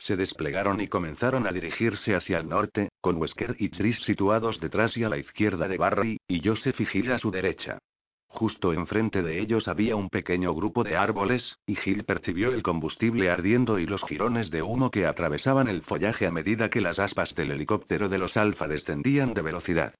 Se desplegaron y comenzaron a dirigirse hacia el norte, con Wesker y Tris situados detrás y a la izquierda de Barry, y Joseph y Gil a su derecha. Justo enfrente de ellos había un pequeño grupo de árboles, y Gil percibió el combustible ardiendo y los jirones de humo que atravesaban el follaje a medida que las aspas del helicóptero de los Alfa descendían de velocidad.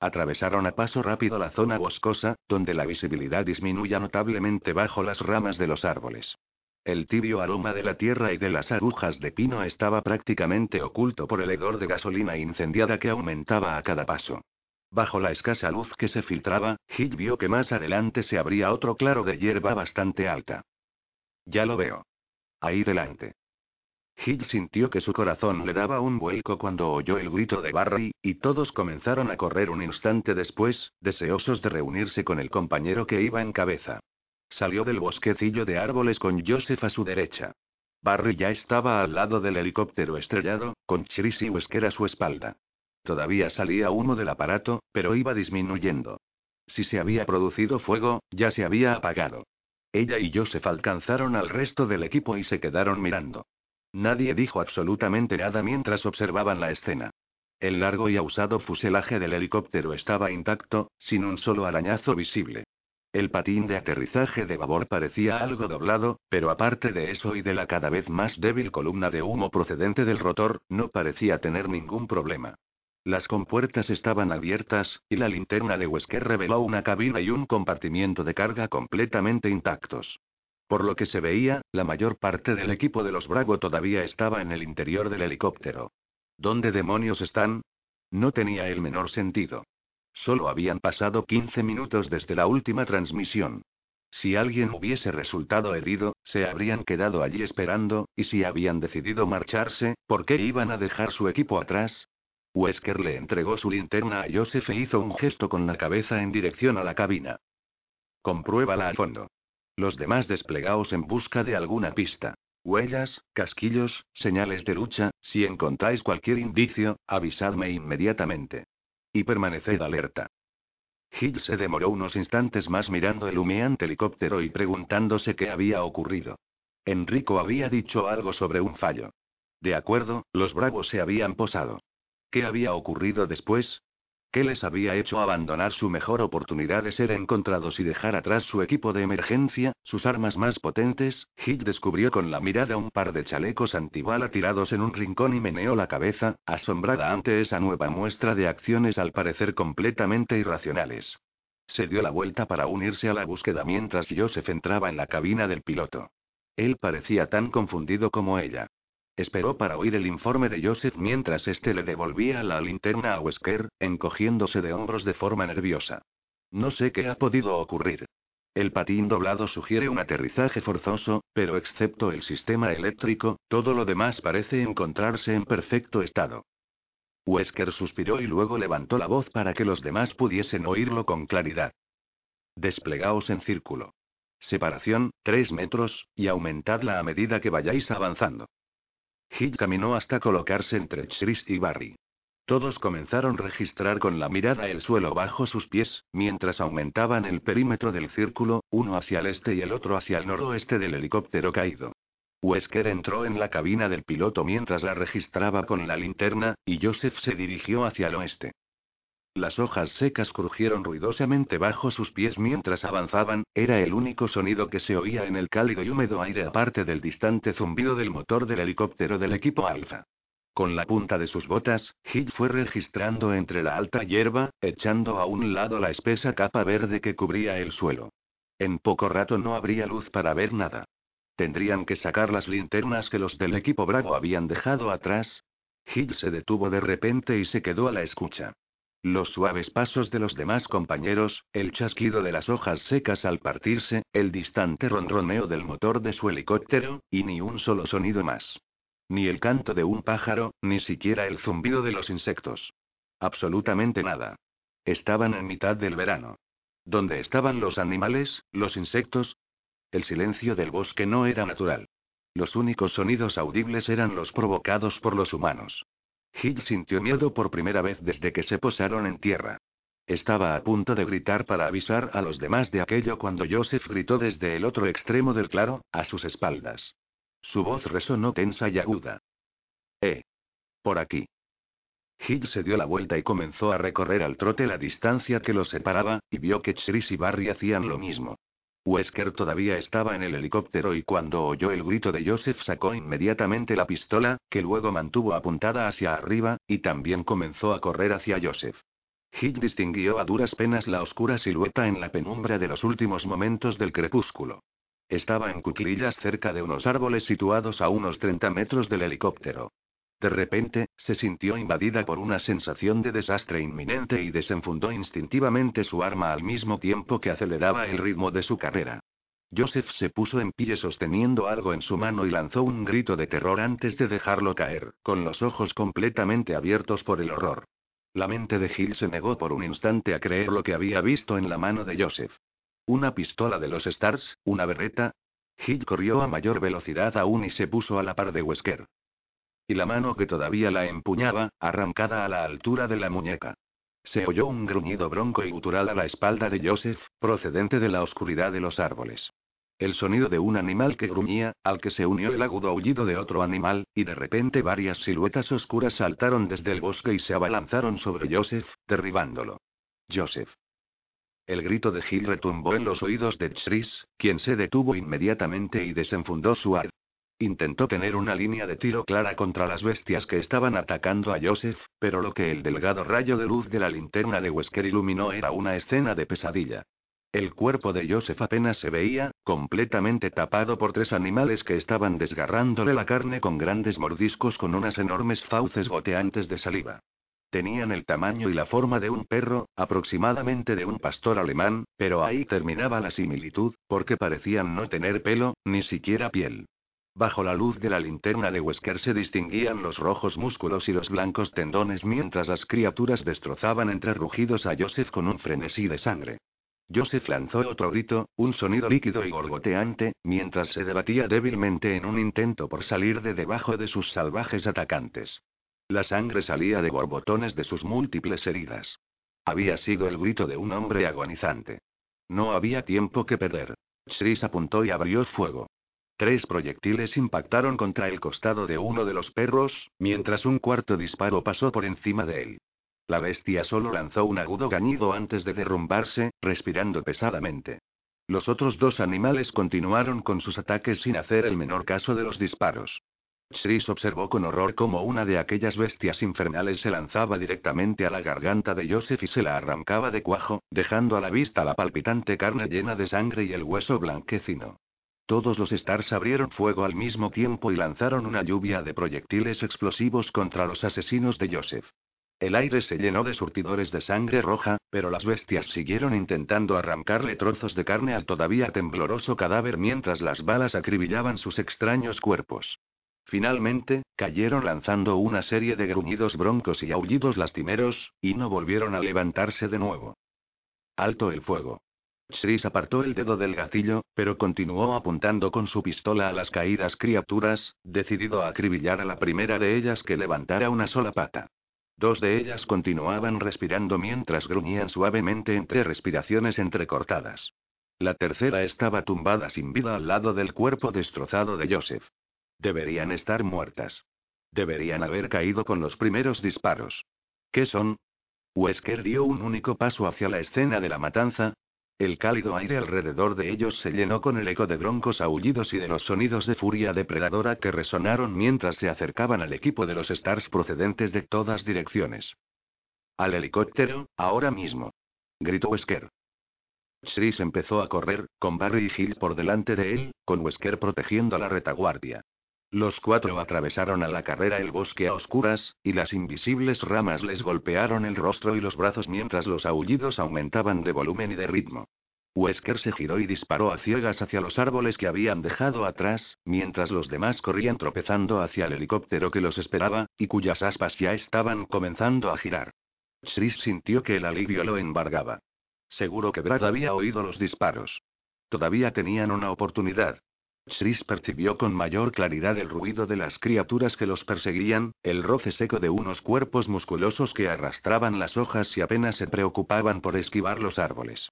Atravesaron a paso rápido la zona boscosa, donde la visibilidad disminuía notablemente bajo las ramas de los árboles. El tibio aroma de la tierra y de las agujas de pino estaba prácticamente oculto por el hedor de gasolina incendiada que aumentaba a cada paso. Bajo la escasa luz que se filtraba, Hill vio que más adelante se abría otro claro de hierba bastante alta. Ya lo veo. Ahí delante. Hill sintió que su corazón le daba un vuelco cuando oyó el grito de Barry, y todos comenzaron a correr un instante después, deseosos de reunirse con el compañero que iba en cabeza. Salió del bosquecillo de árboles con Joseph a su derecha. Barry ya estaba al lado del helicóptero estrellado, con Chris y Wesker a su espalda. Todavía salía humo del aparato, pero iba disminuyendo. Si se había producido fuego, ya se había apagado. Ella y Joseph alcanzaron al resto del equipo y se quedaron mirando. Nadie dijo absolutamente nada mientras observaban la escena. El largo y ausado fuselaje del helicóptero estaba intacto, sin un solo arañazo visible. El patín de aterrizaje de babor parecía algo doblado, pero aparte de eso y de la cada vez más débil columna de humo procedente del rotor, no parecía tener ningún problema. Las compuertas estaban abiertas, y la linterna de Wesker reveló una cabina y un compartimiento de carga completamente intactos. Por lo que se veía, la mayor parte del equipo de los Bravo todavía estaba en el interior del helicóptero. ¿Dónde demonios están? No tenía el menor sentido. Solo habían pasado 15 minutos desde la última transmisión. Si alguien hubiese resultado herido, se habrían quedado allí esperando, y si habían decidido marcharse, ¿por qué iban a dejar su equipo atrás? Wesker le entregó su linterna a Joseph e hizo un gesto con la cabeza en dirección a la cabina. Compruébala a fondo. Los demás desplegaos en busca de alguna pista. Huellas, casquillos, señales de lucha, si encontráis cualquier indicio, avisadme inmediatamente. Y permaneced alerta. Hill se demoró unos instantes más mirando el humeante helicóptero y preguntándose qué había ocurrido. Enrico había dicho algo sobre un fallo. De acuerdo, los bravos se habían posado. ¿Qué había ocurrido después? ¿Qué les había hecho abandonar su mejor oportunidad de ser encontrados y dejar atrás su equipo de emergencia, sus armas más potentes? Hill descubrió con la mirada un par de chalecos antibala tirados en un rincón y meneó la cabeza, asombrada ante esa nueva muestra de acciones al parecer completamente irracionales. Se dio la vuelta para unirse a la búsqueda mientras Joseph entraba en la cabina del piloto. Él parecía tan confundido como ella. Esperó para oír el informe de Joseph mientras éste le devolvía la linterna a Wesker, encogiéndose de hombros de forma nerviosa. No sé qué ha podido ocurrir. El patín doblado sugiere un aterrizaje forzoso, pero excepto el sistema eléctrico, todo lo demás parece encontrarse en perfecto estado. Wesker suspiró y luego levantó la voz para que los demás pudiesen oírlo con claridad. Desplegaos en círculo. Separación, tres metros, y aumentadla a medida que vayáis avanzando. Hill caminó hasta colocarse entre Chris y Barry. Todos comenzaron a registrar con la mirada el suelo bajo sus pies, mientras aumentaban el perímetro del círculo, uno hacia el este y el otro hacia el noroeste del helicóptero caído. Wesker entró en la cabina del piloto mientras la registraba con la linterna, y Joseph se dirigió hacia el oeste. Las hojas secas crujieron ruidosamente bajo sus pies mientras avanzaban, era el único sonido que se oía en el cálido y húmedo aire aparte del distante zumbido del motor del helicóptero del equipo Alfa. Con la punta de sus botas, Hill fue registrando entre la alta hierba, echando a un lado la espesa capa verde que cubría el suelo. En poco rato no habría luz para ver nada. Tendrían que sacar las linternas que los del equipo Bravo habían dejado atrás. Hill se detuvo de repente y se quedó a la escucha. Los suaves pasos de los demás compañeros, el chasquido de las hojas secas al partirse, el distante ronroneo del motor de su helicóptero, y ni un solo sonido más. Ni el canto de un pájaro, ni siquiera el zumbido de los insectos. Absolutamente nada. Estaban en mitad del verano. ¿Dónde estaban los animales, los insectos? El silencio del bosque no era natural. Los únicos sonidos audibles eran los provocados por los humanos. Hill sintió miedo por primera vez desde que se posaron en tierra. Estaba a punto de gritar para avisar a los demás de aquello cuando Joseph gritó desde el otro extremo del claro, a sus espaldas. Su voz resonó tensa y aguda. Eh. Por aquí. Hill se dio la vuelta y comenzó a recorrer al trote la distancia que los separaba, y vio que Chris y Barry hacían lo mismo. Wesker todavía estaba en el helicóptero y cuando oyó el grito de Joseph sacó inmediatamente la pistola, que luego mantuvo apuntada hacia arriba, y también comenzó a correr hacia Joseph. Hill distinguió a duras penas la oscura silueta en la penumbra de los últimos momentos del crepúsculo. Estaba en cuclillas cerca de unos árboles situados a unos 30 metros del helicóptero. De repente, se sintió invadida por una sensación de desastre inminente y desenfundó instintivamente su arma al mismo tiempo que aceleraba el ritmo de su carrera. Joseph se puso en pie sosteniendo algo en su mano y lanzó un grito de terror antes de dejarlo caer, con los ojos completamente abiertos por el horror. La mente de Hill se negó por un instante a creer lo que había visto en la mano de Joseph. Una pistola de los Stars, una berreta. Hill corrió a mayor velocidad aún y se puso a la par de Wesker. Y la mano que todavía la empuñaba, arrancada a la altura de la muñeca. Se oyó un gruñido bronco y gutural a la espalda de Joseph, procedente de la oscuridad de los árboles. El sonido de un animal que gruñía, al que se unió el agudo aullido de otro animal, y de repente varias siluetas oscuras saltaron desde el bosque y se abalanzaron sobre Joseph, derribándolo. Joseph. El grito de Gil retumbó en los oídos de Chris, quien se detuvo inmediatamente y desenfundó su ar. Intentó tener una línea de tiro clara contra las bestias que estaban atacando a Joseph, pero lo que el delgado rayo de luz de la linterna de Wesker iluminó era una escena de pesadilla. El cuerpo de Joseph apenas se veía, completamente tapado por tres animales que estaban desgarrándole la carne con grandes mordiscos con unas enormes fauces goteantes de saliva. Tenían el tamaño y la forma de un perro, aproximadamente de un pastor alemán, pero ahí terminaba la similitud, porque parecían no tener pelo, ni siquiera piel. Bajo la luz de la linterna de Wesker se distinguían los rojos músculos y los blancos tendones mientras las criaturas destrozaban entre rugidos a Joseph con un frenesí de sangre. Joseph lanzó otro grito, un sonido líquido y gorgoteante, mientras se debatía débilmente en un intento por salir de debajo de sus salvajes atacantes. La sangre salía de borbotones de sus múltiples heridas. Había sido el grito de un hombre agonizante. No había tiempo que perder. Chris apuntó y abrió fuego. Tres proyectiles impactaron contra el costado de uno de los perros, mientras un cuarto disparo pasó por encima de él. La bestia solo lanzó un agudo gañido antes de derrumbarse, respirando pesadamente. Los otros dos animales continuaron con sus ataques sin hacer el menor caso de los disparos. Chris observó con horror cómo una de aquellas bestias infernales se lanzaba directamente a la garganta de Joseph y se la arrancaba de cuajo, dejando a la vista la palpitante carne llena de sangre y el hueso blanquecino. Todos los Stars abrieron fuego al mismo tiempo y lanzaron una lluvia de proyectiles explosivos contra los asesinos de Joseph. El aire se llenó de surtidores de sangre roja, pero las bestias siguieron intentando arrancarle trozos de carne al todavía tembloroso cadáver mientras las balas acribillaban sus extraños cuerpos. Finalmente, cayeron lanzando una serie de gruñidos broncos y aullidos lastimeros, y no volvieron a levantarse de nuevo. Alto el fuego. Chris apartó el dedo del gatillo, pero continuó apuntando con su pistola a las caídas criaturas, decidido a acribillar a la primera de ellas que levantara una sola pata. Dos de ellas continuaban respirando mientras gruñían suavemente entre respiraciones entrecortadas. La tercera estaba tumbada sin vida al lado del cuerpo destrozado de Joseph. Deberían estar muertas. Deberían haber caído con los primeros disparos. ¿Qué son? Wesker dio un único paso hacia la escena de la matanza, el cálido aire alrededor de ellos se llenó con el eco de broncos aullidos y de los sonidos de furia depredadora que resonaron mientras se acercaban al equipo de los Stars procedentes de todas direcciones. Al helicóptero, ahora mismo. Gritó Wesker. Chris empezó a correr, con Barry y Hill por delante de él, con Wesker protegiendo la retaguardia. Los cuatro atravesaron a la carrera el bosque a oscuras, y las invisibles ramas les golpearon el rostro y los brazos mientras los aullidos aumentaban de volumen y de ritmo. Wesker se giró y disparó a ciegas hacia los árboles que habían dejado atrás, mientras los demás corrían tropezando hacia el helicóptero que los esperaba, y cuyas aspas ya estaban comenzando a girar. Chris sintió que el alivio lo embargaba. Seguro que Brad había oído los disparos. Todavía tenían una oportunidad. Chris percibió con mayor claridad el ruido de las criaturas que los perseguían, el roce seco de unos cuerpos musculosos que arrastraban las hojas y apenas se preocupaban por esquivar los árboles.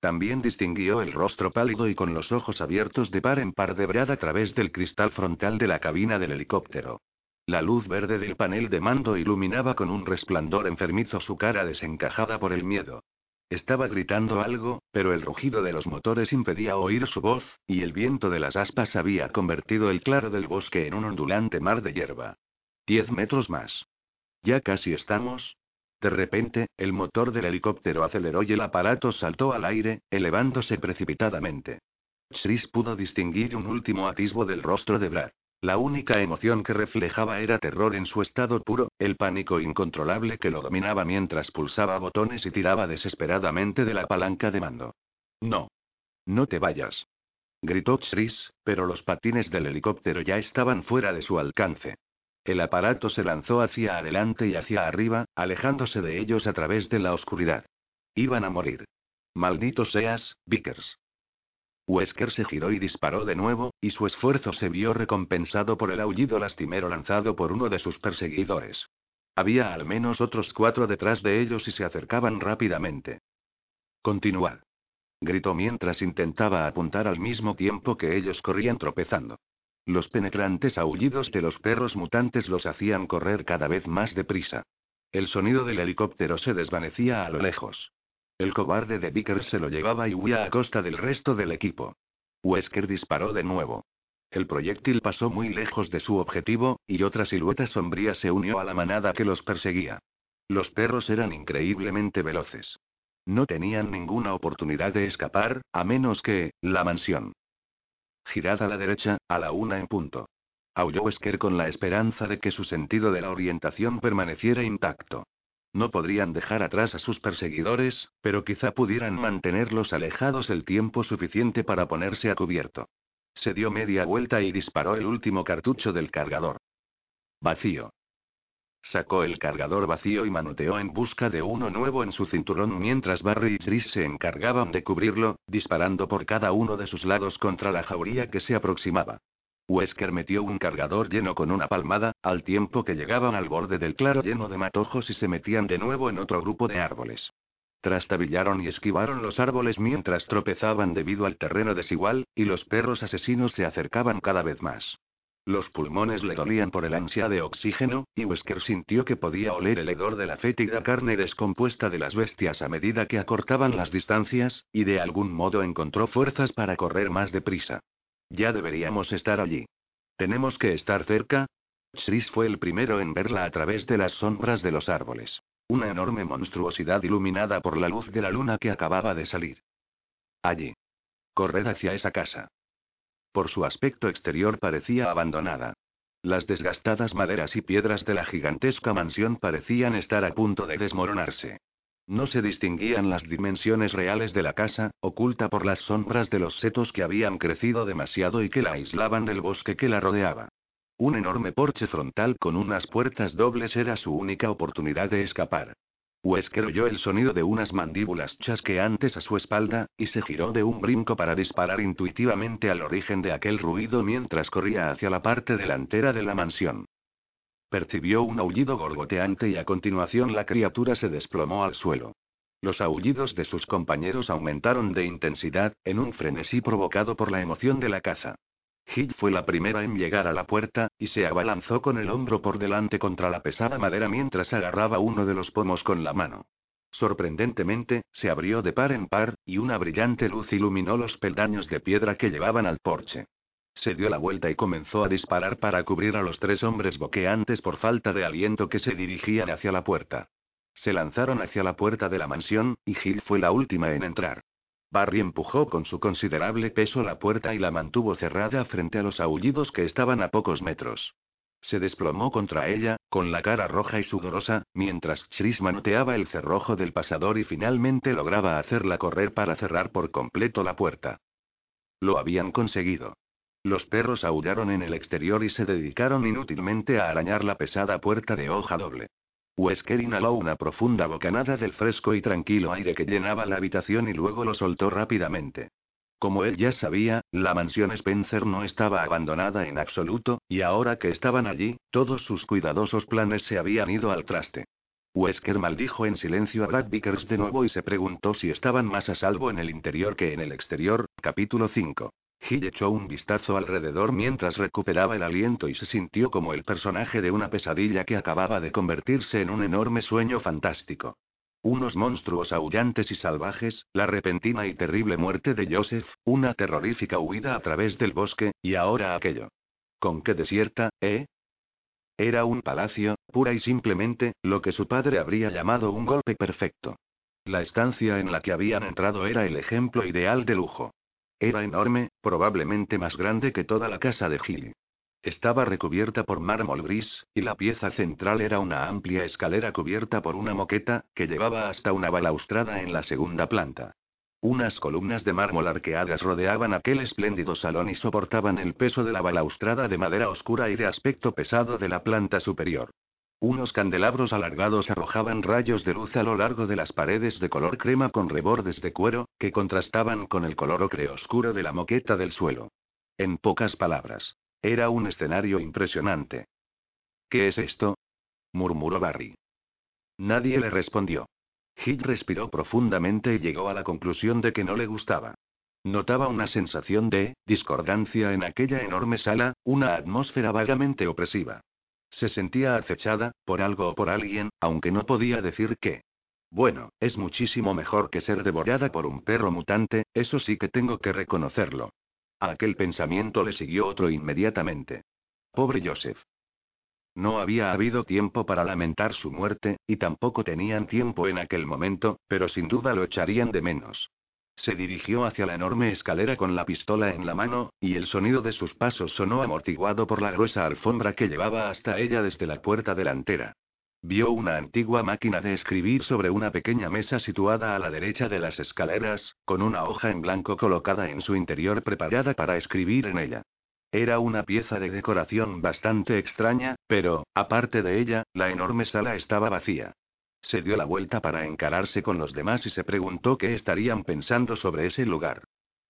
También distinguió el rostro pálido y con los ojos abiertos de par en par de Brad a través del cristal frontal de la cabina del helicóptero. La luz verde del panel de mando iluminaba con un resplandor enfermizo su cara desencajada por el miedo. Estaba gritando algo, pero el rugido de los motores impedía oír su voz, y el viento de las aspas había convertido el claro del bosque en un ondulante mar de hierba. Diez metros más. Ya casi estamos, de repente, el motor del helicóptero aceleró y el aparato saltó al aire, elevándose precipitadamente. Chris pudo distinguir un último atisbo del rostro de Brad. La única emoción que reflejaba era terror en su estado puro, el pánico incontrolable que lo dominaba mientras pulsaba botones y tiraba desesperadamente de la palanca de mando. No. No te vayas. Gritó Chris, pero los patines del helicóptero ya estaban fuera de su alcance. El aparato se lanzó hacia adelante y hacia arriba, alejándose de ellos a través de la oscuridad. Iban a morir. Maldito seas, Vickers. Wesker se giró y disparó de nuevo, y su esfuerzo se vio recompensado por el aullido lastimero lanzado por uno de sus perseguidores. Había al menos otros cuatro detrás de ellos y se acercaban rápidamente. Continuad. Gritó mientras intentaba apuntar al mismo tiempo que ellos corrían tropezando. Los penetrantes aullidos de los perros mutantes los hacían correr cada vez más deprisa. El sonido del helicóptero se desvanecía a lo lejos. El cobarde de Vickers se lo llevaba y huía a costa del resto del equipo. Wesker disparó de nuevo. El proyectil pasó muy lejos de su objetivo, y otra silueta sombría se unió a la manada que los perseguía. Los perros eran increíblemente veloces. No tenían ninguna oportunidad de escapar, a menos que, la mansión. Girad a la derecha, a la una en punto. Aulló Wesker con la esperanza de que su sentido de la orientación permaneciera intacto. No podrían dejar atrás a sus perseguidores, pero quizá pudieran mantenerlos alejados el tiempo suficiente para ponerse a cubierto. Se dio media vuelta y disparó el último cartucho del cargador. Vacío. Sacó el cargador vacío y manoteó en busca de uno nuevo en su cinturón mientras Barry y Chris se encargaban de cubrirlo, disparando por cada uno de sus lados contra la jauría que se aproximaba. Wesker metió un cargador lleno con una palmada, al tiempo que llegaban al borde del claro lleno de matojos y se metían de nuevo en otro grupo de árboles. Trastabillaron y esquivaron los árboles mientras tropezaban debido al terreno desigual, y los perros asesinos se acercaban cada vez más. Los pulmones le dolían por el ansia de oxígeno, y Wesker sintió que podía oler el hedor de la fétida carne descompuesta de las bestias a medida que acortaban las distancias, y de algún modo encontró fuerzas para correr más deprisa. Ya deberíamos estar allí. ¿Tenemos que estar cerca? Chris fue el primero en verla a través de las sombras de los árboles. Una enorme monstruosidad iluminada por la luz de la luna que acababa de salir. Allí. Correr hacia esa casa. Por su aspecto exterior parecía abandonada. Las desgastadas maderas y piedras de la gigantesca mansión parecían estar a punto de desmoronarse. No se distinguían las dimensiones reales de la casa, oculta por las sombras de los setos que habían crecido demasiado y que la aislaban del bosque que la rodeaba. Un enorme porche frontal con unas puertas dobles era su única oportunidad de escapar. Wesker oyó el sonido de unas mandíbulas chasqueantes a su espalda, y se giró de un brinco para disparar intuitivamente al origen de aquel ruido mientras corría hacia la parte delantera de la mansión. Percibió un aullido gorgoteante y a continuación la criatura se desplomó al suelo. Los aullidos de sus compañeros aumentaron de intensidad, en un frenesí provocado por la emoción de la caza. Hill fue la primera en llegar a la puerta, y se abalanzó con el hombro por delante contra la pesada madera mientras agarraba uno de los pomos con la mano. Sorprendentemente, se abrió de par en par, y una brillante luz iluminó los peldaños de piedra que llevaban al porche. Se dio la vuelta y comenzó a disparar para cubrir a los tres hombres boqueantes por falta de aliento que se dirigían hacia la puerta. Se lanzaron hacia la puerta de la mansión, y Hill fue la última en entrar. Barry empujó con su considerable peso la puerta y la mantuvo cerrada frente a los aullidos que estaban a pocos metros. Se desplomó contra ella, con la cara roja y sudorosa, mientras Chris manoteaba el cerrojo del pasador y finalmente lograba hacerla correr para cerrar por completo la puerta. Lo habían conseguido. Los perros aullaron en el exterior y se dedicaron inútilmente a arañar la pesada puerta de hoja doble. Wesker inhaló una profunda bocanada del fresco y tranquilo aire que llenaba la habitación y luego lo soltó rápidamente. Como él ya sabía, la mansión Spencer no estaba abandonada en absoluto, y ahora que estaban allí, todos sus cuidadosos planes se habían ido al traste. Wesker maldijo en silencio a Brad Vickers de nuevo y se preguntó si estaban más a salvo en el interior que en el exterior. Capítulo 5. Hill echó un vistazo alrededor mientras recuperaba el aliento y se sintió como el personaje de una pesadilla que acababa de convertirse en un enorme sueño fantástico. Unos monstruos aullantes y salvajes, la repentina y terrible muerte de Joseph, una terrorífica huida a través del bosque, y ahora aquello. ¿Con qué desierta, eh? Era un palacio, pura y simplemente, lo que su padre habría llamado un golpe perfecto. La estancia en la que habían entrado era el ejemplo ideal de lujo. Era enorme, probablemente más grande que toda la casa de Gilly. Estaba recubierta por mármol gris, y la pieza central era una amplia escalera cubierta por una moqueta, que llevaba hasta una balaustrada en la segunda planta. Unas columnas de mármol arqueadas rodeaban aquel espléndido salón y soportaban el peso de la balaustrada de madera oscura y de aspecto pesado de la planta superior. Unos candelabros alargados arrojaban rayos de luz a lo largo de las paredes de color crema con rebordes de cuero, que contrastaban con el color ocre oscuro de la moqueta del suelo. En pocas palabras, era un escenario impresionante. ¿Qué es esto? murmuró Barry. Nadie le respondió. Hill respiró profundamente y llegó a la conclusión de que no le gustaba. Notaba una sensación de discordancia en aquella enorme sala, una atmósfera vagamente opresiva. Se sentía acechada, por algo o por alguien, aunque no podía decir qué. Bueno, es muchísimo mejor que ser devorada por un perro mutante, eso sí que tengo que reconocerlo. A aquel pensamiento le siguió otro inmediatamente. Pobre Joseph. No había habido tiempo para lamentar su muerte, y tampoco tenían tiempo en aquel momento, pero sin duda lo echarían de menos. Se dirigió hacia la enorme escalera con la pistola en la mano, y el sonido de sus pasos sonó amortiguado por la gruesa alfombra que llevaba hasta ella desde la puerta delantera. Vio una antigua máquina de escribir sobre una pequeña mesa situada a la derecha de las escaleras, con una hoja en blanco colocada en su interior preparada para escribir en ella. Era una pieza de decoración bastante extraña, pero, aparte de ella, la enorme sala estaba vacía. Se dio la vuelta para encararse con los demás y se preguntó qué estarían pensando sobre ese lugar.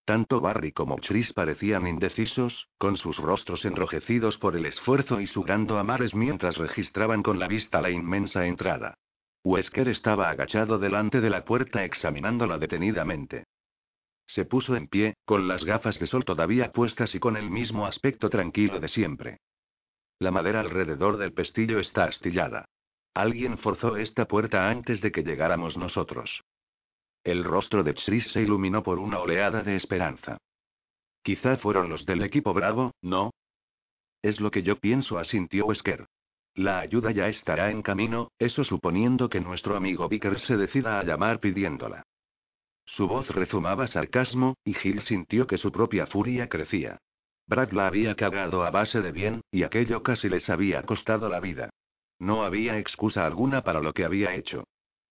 Tanto Barry como Chris parecían indecisos, con sus rostros enrojecidos por el esfuerzo y sudando a mares mientras registraban con la vista la inmensa entrada. Wesker estaba agachado delante de la puerta examinándola detenidamente. Se puso en pie, con las gafas de sol todavía puestas y con el mismo aspecto tranquilo de siempre. La madera alrededor del pestillo está astillada. Alguien forzó esta puerta antes de que llegáramos nosotros. El rostro de Chris se iluminó por una oleada de esperanza. Quizá fueron los del equipo Bravo, ¿no? Es lo que yo pienso, asintió Wesker. La ayuda ya estará en camino, eso suponiendo que nuestro amigo Vickers se decida a llamar pidiéndola. Su voz rezumaba sarcasmo, y Gil sintió que su propia furia crecía. Brad la había cagado a base de bien, y aquello casi les había costado la vida. No había excusa alguna para lo que había hecho.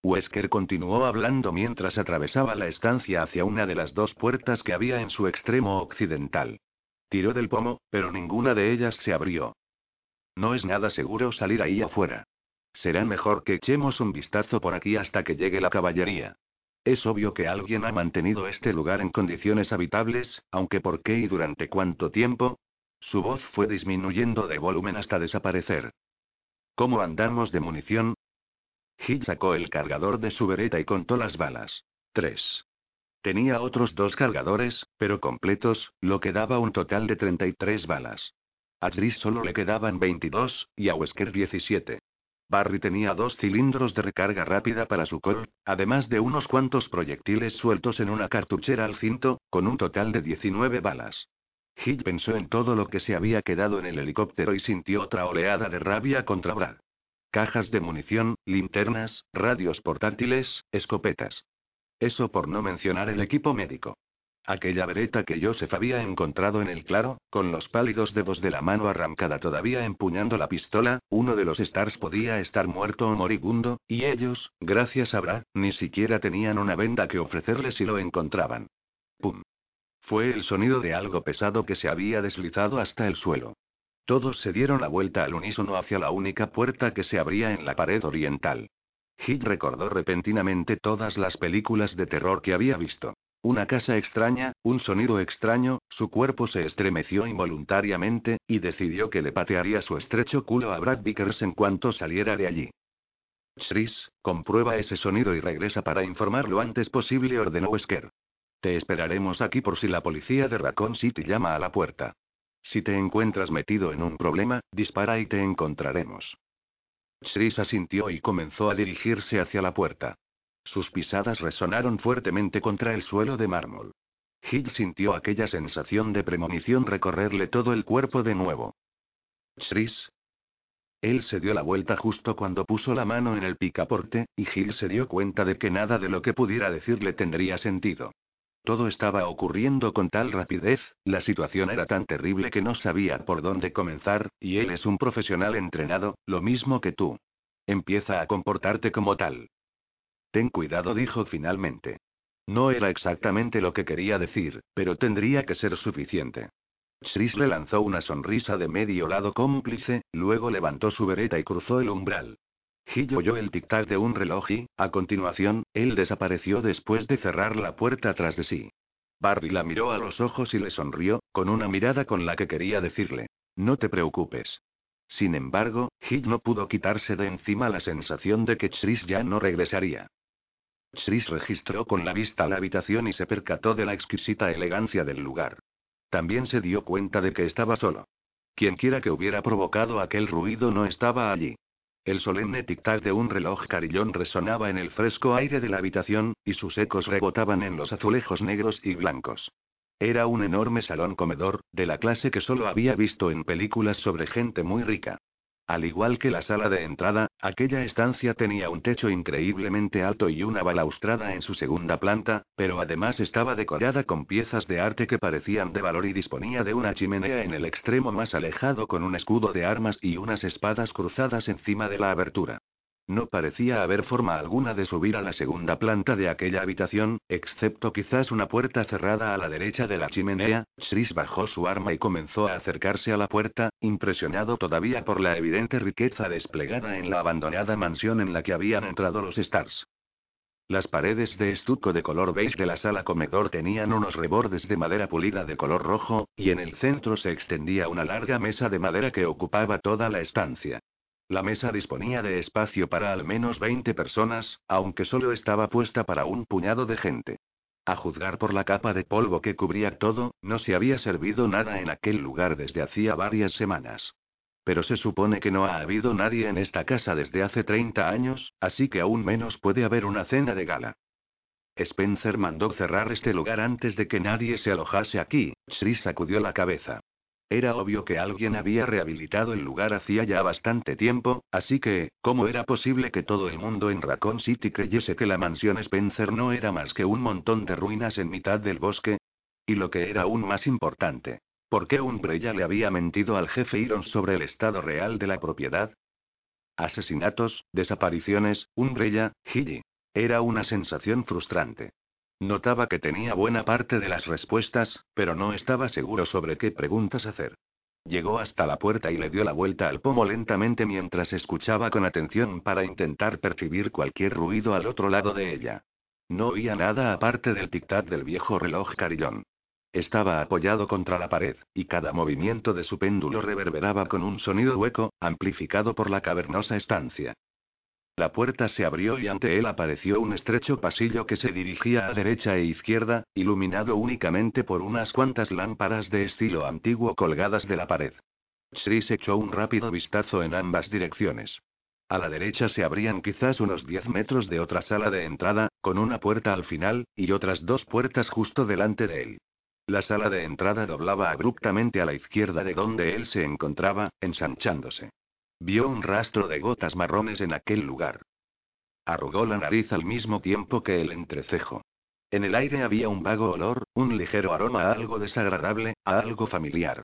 Wesker continuó hablando mientras atravesaba la estancia hacia una de las dos puertas que había en su extremo occidental. Tiró del pomo, pero ninguna de ellas se abrió. No es nada seguro salir ahí afuera. Será mejor que echemos un vistazo por aquí hasta que llegue la caballería. Es obvio que alguien ha mantenido este lugar en condiciones habitables, aunque por qué y durante cuánto tiempo. Su voz fue disminuyendo de volumen hasta desaparecer. ¿Cómo andamos de munición? Hill sacó el cargador de su bereta y contó las balas. Tres. Tenía otros dos cargadores, pero completos, lo que daba un total de 33 balas. A Tris solo le quedaban 22, y a Wesker 17. Barry tenía dos cilindros de recarga rápida para su Colt, además de unos cuantos proyectiles sueltos en una cartuchera al cinto, con un total de 19 balas. Hill pensó en todo lo que se había quedado en el helicóptero y sintió otra oleada de rabia contra Brad. Cajas de munición, linternas, radios portátiles, escopetas. Eso por no mencionar el equipo médico. Aquella vereta que Joseph había encontrado en el claro, con los pálidos dedos de la mano arrancada todavía empuñando la pistola, uno de los Stars podía estar muerto o moribundo, y ellos, gracias a Brad, ni siquiera tenían una venda que ofrecerle si lo encontraban. ¡Pum! Fue el sonido de algo pesado que se había deslizado hasta el suelo. Todos se dieron la vuelta al unísono hacia la única puerta que se abría en la pared oriental. Hill recordó repentinamente todas las películas de terror que había visto. Una casa extraña, un sonido extraño, su cuerpo se estremeció involuntariamente, y decidió que le patearía su estrecho culo a Brad Vickers en cuanto saliera de allí. Shris, comprueba ese sonido y regresa para informar lo antes posible, ordenó Wesker. Te esperaremos aquí por si la policía de Raccoon City llama a la puerta. Si te encuentras metido en un problema, dispara y te encontraremos. Shris asintió y comenzó a dirigirse hacia la puerta. Sus pisadas resonaron fuertemente contra el suelo de mármol. Hill sintió aquella sensación de premonición recorrerle todo el cuerpo de nuevo. Shris. Él se dio la vuelta justo cuando puso la mano en el picaporte, y Hill se dio cuenta de que nada de lo que pudiera decirle tendría sentido. Todo estaba ocurriendo con tal rapidez, la situación era tan terrible que no sabía por dónde comenzar, y él es un profesional entrenado, lo mismo que tú. Empieza a comportarte como tal. Ten cuidado, dijo finalmente. No era exactamente lo que quería decir, pero tendría que ser suficiente. Shris le lanzó una sonrisa de medio lado cómplice, luego levantó su vereta y cruzó el umbral. Hill oyó el tic-tac de un reloj y, a continuación, él desapareció después de cerrar la puerta tras de sí. Barry la miró a los ojos y le sonrió, con una mirada con la que quería decirle: No te preocupes. Sin embargo, Hill no pudo quitarse de encima la sensación de que Shris ya no regresaría. Shris registró con la vista la habitación y se percató de la exquisita elegancia del lugar. También se dio cuenta de que estaba solo. Quienquiera que hubiera provocado aquel ruido no estaba allí. El solemne tic-tac de un reloj carillón resonaba en el fresco aire de la habitación, y sus ecos rebotaban en los azulejos negros y blancos. Era un enorme salón comedor, de la clase que solo había visto en películas sobre gente muy rica. Al igual que la sala de entrada, aquella estancia tenía un techo increíblemente alto y una balaustrada en su segunda planta, pero además estaba decorada con piezas de arte que parecían de valor y disponía de una chimenea en el extremo más alejado con un escudo de armas y unas espadas cruzadas encima de la abertura. No parecía haber forma alguna de subir a la segunda planta de aquella habitación, excepto quizás una puerta cerrada a la derecha de la chimenea. Shris bajó su arma y comenzó a acercarse a la puerta, impresionado todavía por la evidente riqueza desplegada en la abandonada mansión en la que habían entrado los Stars. Las paredes de estuco de color beige de la sala comedor tenían unos rebordes de madera pulida de color rojo, y en el centro se extendía una larga mesa de madera que ocupaba toda la estancia. La mesa disponía de espacio para al menos 20 personas, aunque solo estaba puesta para un puñado de gente. A juzgar por la capa de polvo que cubría todo, no se había servido nada en aquel lugar desde hacía varias semanas. Pero se supone que no ha habido nadie en esta casa desde hace 30 años, así que aún menos puede haber una cena de gala. Spencer mandó cerrar este lugar antes de que nadie se alojase aquí, Shri sacudió la cabeza. Era obvio que alguien había rehabilitado el lugar hacía ya bastante tiempo, así que, ¿cómo era posible que todo el mundo en Raccoon City creyese que la mansión Spencer no era más que un montón de ruinas en mitad del bosque? Y lo que era aún más importante, ¿por qué Umbrella le había mentido al jefe Irons sobre el estado real de la propiedad? Asesinatos, desapariciones, Umbrella, Gilly. Era una sensación frustrante. Notaba que tenía buena parte de las respuestas, pero no estaba seguro sobre qué preguntas hacer. Llegó hasta la puerta y le dio la vuelta al pomo lentamente mientras escuchaba con atención para intentar percibir cualquier ruido al otro lado de ella. No oía nada aparte del tic-tac del viejo reloj carillón. Estaba apoyado contra la pared, y cada movimiento de su péndulo reverberaba con un sonido hueco, amplificado por la cavernosa estancia. La puerta se abrió y ante él apareció un estrecho pasillo que se dirigía a derecha e izquierda, iluminado únicamente por unas cuantas lámparas de estilo antiguo colgadas de la pared. Shris echó un rápido vistazo en ambas direcciones. A la derecha se abrían quizás unos 10 metros de otra sala de entrada, con una puerta al final, y otras dos puertas justo delante de él. La sala de entrada doblaba abruptamente a la izquierda de donde él se encontraba, ensanchándose. Vio un rastro de gotas marrones en aquel lugar. Arrugó la nariz al mismo tiempo que el entrecejo. En el aire había un vago olor, un ligero aroma a algo desagradable, a algo familiar.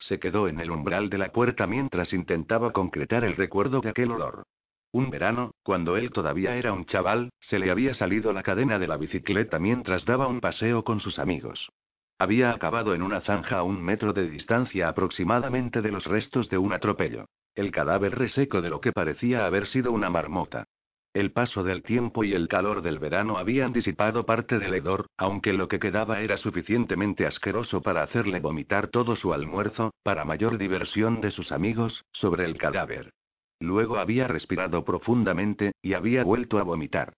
Se quedó en el umbral de la puerta mientras intentaba concretar el recuerdo de aquel olor. Un verano, cuando él todavía era un chaval, se le había salido la cadena de la bicicleta mientras daba un paseo con sus amigos. Había acabado en una zanja a un metro de distancia aproximadamente de los restos de un atropello. El cadáver reseco de lo que parecía haber sido una marmota. El paso del tiempo y el calor del verano habían disipado parte del hedor, aunque lo que quedaba era suficientemente asqueroso para hacerle vomitar todo su almuerzo, para mayor diversión de sus amigos, sobre el cadáver. Luego había respirado profundamente, y había vuelto a vomitar.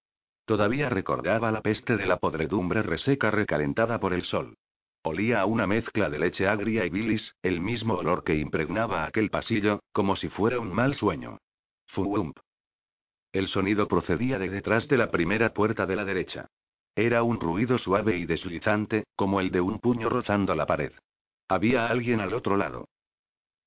Todavía recordaba la peste de la podredumbre reseca recalentada por el sol. Olía a una mezcla de leche agria y bilis, el mismo olor que impregnaba aquel pasillo, como si fuera un mal sueño. Fuump. El sonido procedía de detrás de la primera puerta de la derecha. Era un ruido suave y deslizante, como el de un puño rozando la pared. Había alguien al otro lado.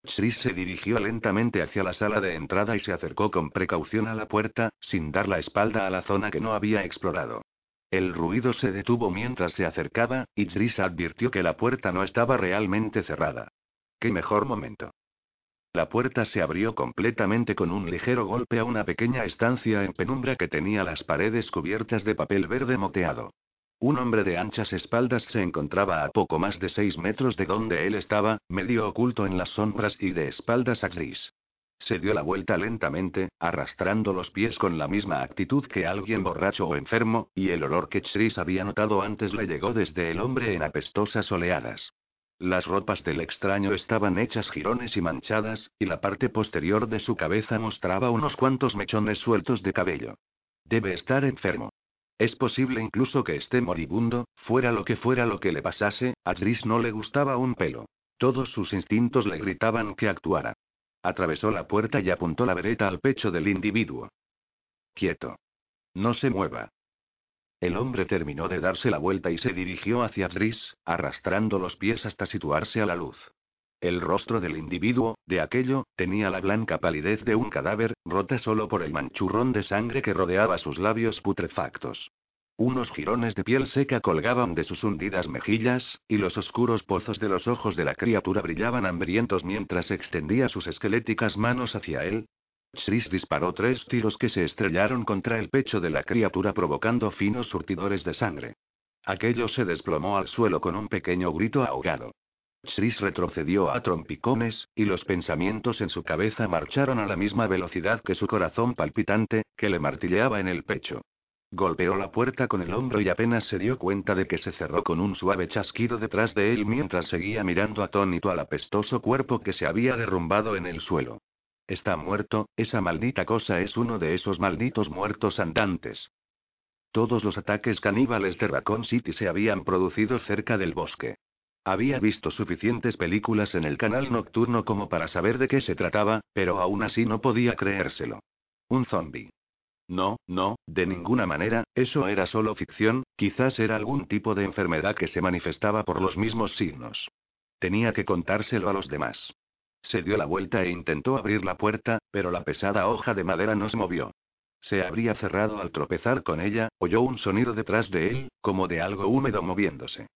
Shris se dirigió lentamente hacia la sala de entrada y se acercó con precaución a la puerta, sin dar la espalda a la zona que no había explorado. El ruido se detuvo mientras se acercaba, y Shris advirtió que la puerta no estaba realmente cerrada. ¡Qué mejor momento! La puerta se abrió completamente con un ligero golpe a una pequeña estancia en penumbra que tenía las paredes cubiertas de papel verde moteado. Un hombre de anchas espaldas se encontraba a poco más de seis metros de donde él estaba, medio oculto en las sombras y de espaldas a Gris. Se dio la vuelta lentamente, arrastrando los pies con la misma actitud que alguien borracho o enfermo, y el olor que Chris había notado antes le llegó desde el hombre en apestosas oleadas. Las ropas del extraño estaban hechas jirones y manchadas, y la parte posterior de su cabeza mostraba unos cuantos mechones sueltos de cabello. Debe estar enfermo. Es posible incluso que esté moribundo, fuera lo que fuera lo que le pasase, a Tris no le gustaba un pelo. Todos sus instintos le gritaban que actuara. Atravesó la puerta y apuntó la vereta al pecho del individuo. Quieto. No se mueva. El hombre terminó de darse la vuelta y se dirigió hacia Dris, arrastrando los pies hasta situarse a la luz. El rostro del individuo, de aquello, tenía la blanca palidez de un cadáver, rota solo por el manchurrón de sangre que rodeaba sus labios putrefactos. Unos jirones de piel seca colgaban de sus hundidas mejillas, y los oscuros pozos de los ojos de la criatura brillaban hambrientos mientras extendía sus esqueléticas manos hacia él, Shris disparó tres tiros que se estrellaron contra el pecho de la criatura provocando finos surtidores de sangre. Aquello se desplomó al suelo con un pequeño grito ahogado. Shris retrocedió a trompicones, y los pensamientos en su cabeza marcharon a la misma velocidad que su corazón palpitante, que le martilleaba en el pecho. Golpeó la puerta con el hombro y apenas se dio cuenta de que se cerró con un suave chasquido detrás de él mientras seguía mirando atónito al apestoso cuerpo que se había derrumbado en el suelo. Está muerto, esa maldita cosa es uno de esos malditos muertos andantes. Todos los ataques caníbales de Raccoon City se habían producido cerca del bosque. Había visto suficientes películas en el canal nocturno como para saber de qué se trataba, pero aún así no podía creérselo. Un zombie. No, no, de ninguna manera, eso era solo ficción, quizás era algún tipo de enfermedad que se manifestaba por los mismos signos. Tenía que contárselo a los demás. Se dio la vuelta e intentó abrir la puerta, pero la pesada hoja de madera no se movió. Se habría cerrado al tropezar con ella, oyó un sonido detrás de él, como de algo húmedo moviéndose.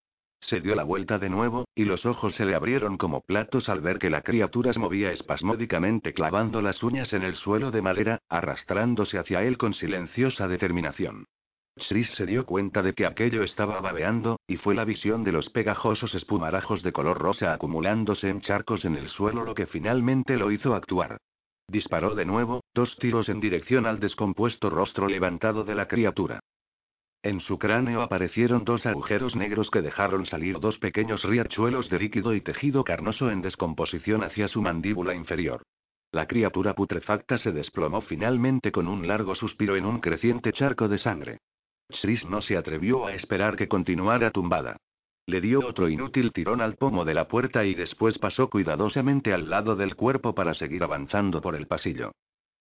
Se dio la vuelta de nuevo, y los ojos se le abrieron como platos al ver que la criatura se movía espasmódicamente clavando las uñas en el suelo de madera, arrastrándose hacia él con silenciosa determinación. Shris se dio cuenta de que aquello estaba babeando, y fue la visión de los pegajosos espumarajos de color rosa acumulándose en charcos en el suelo lo que finalmente lo hizo actuar. Disparó de nuevo, dos tiros en dirección al descompuesto rostro levantado de la criatura. En su cráneo aparecieron dos agujeros negros que dejaron salir dos pequeños riachuelos de líquido y tejido carnoso en descomposición hacia su mandíbula inferior. La criatura putrefacta se desplomó finalmente con un largo suspiro en un creciente charco de sangre. Shris no se atrevió a esperar que continuara tumbada. Le dio otro inútil tirón al pomo de la puerta y después pasó cuidadosamente al lado del cuerpo para seguir avanzando por el pasillo.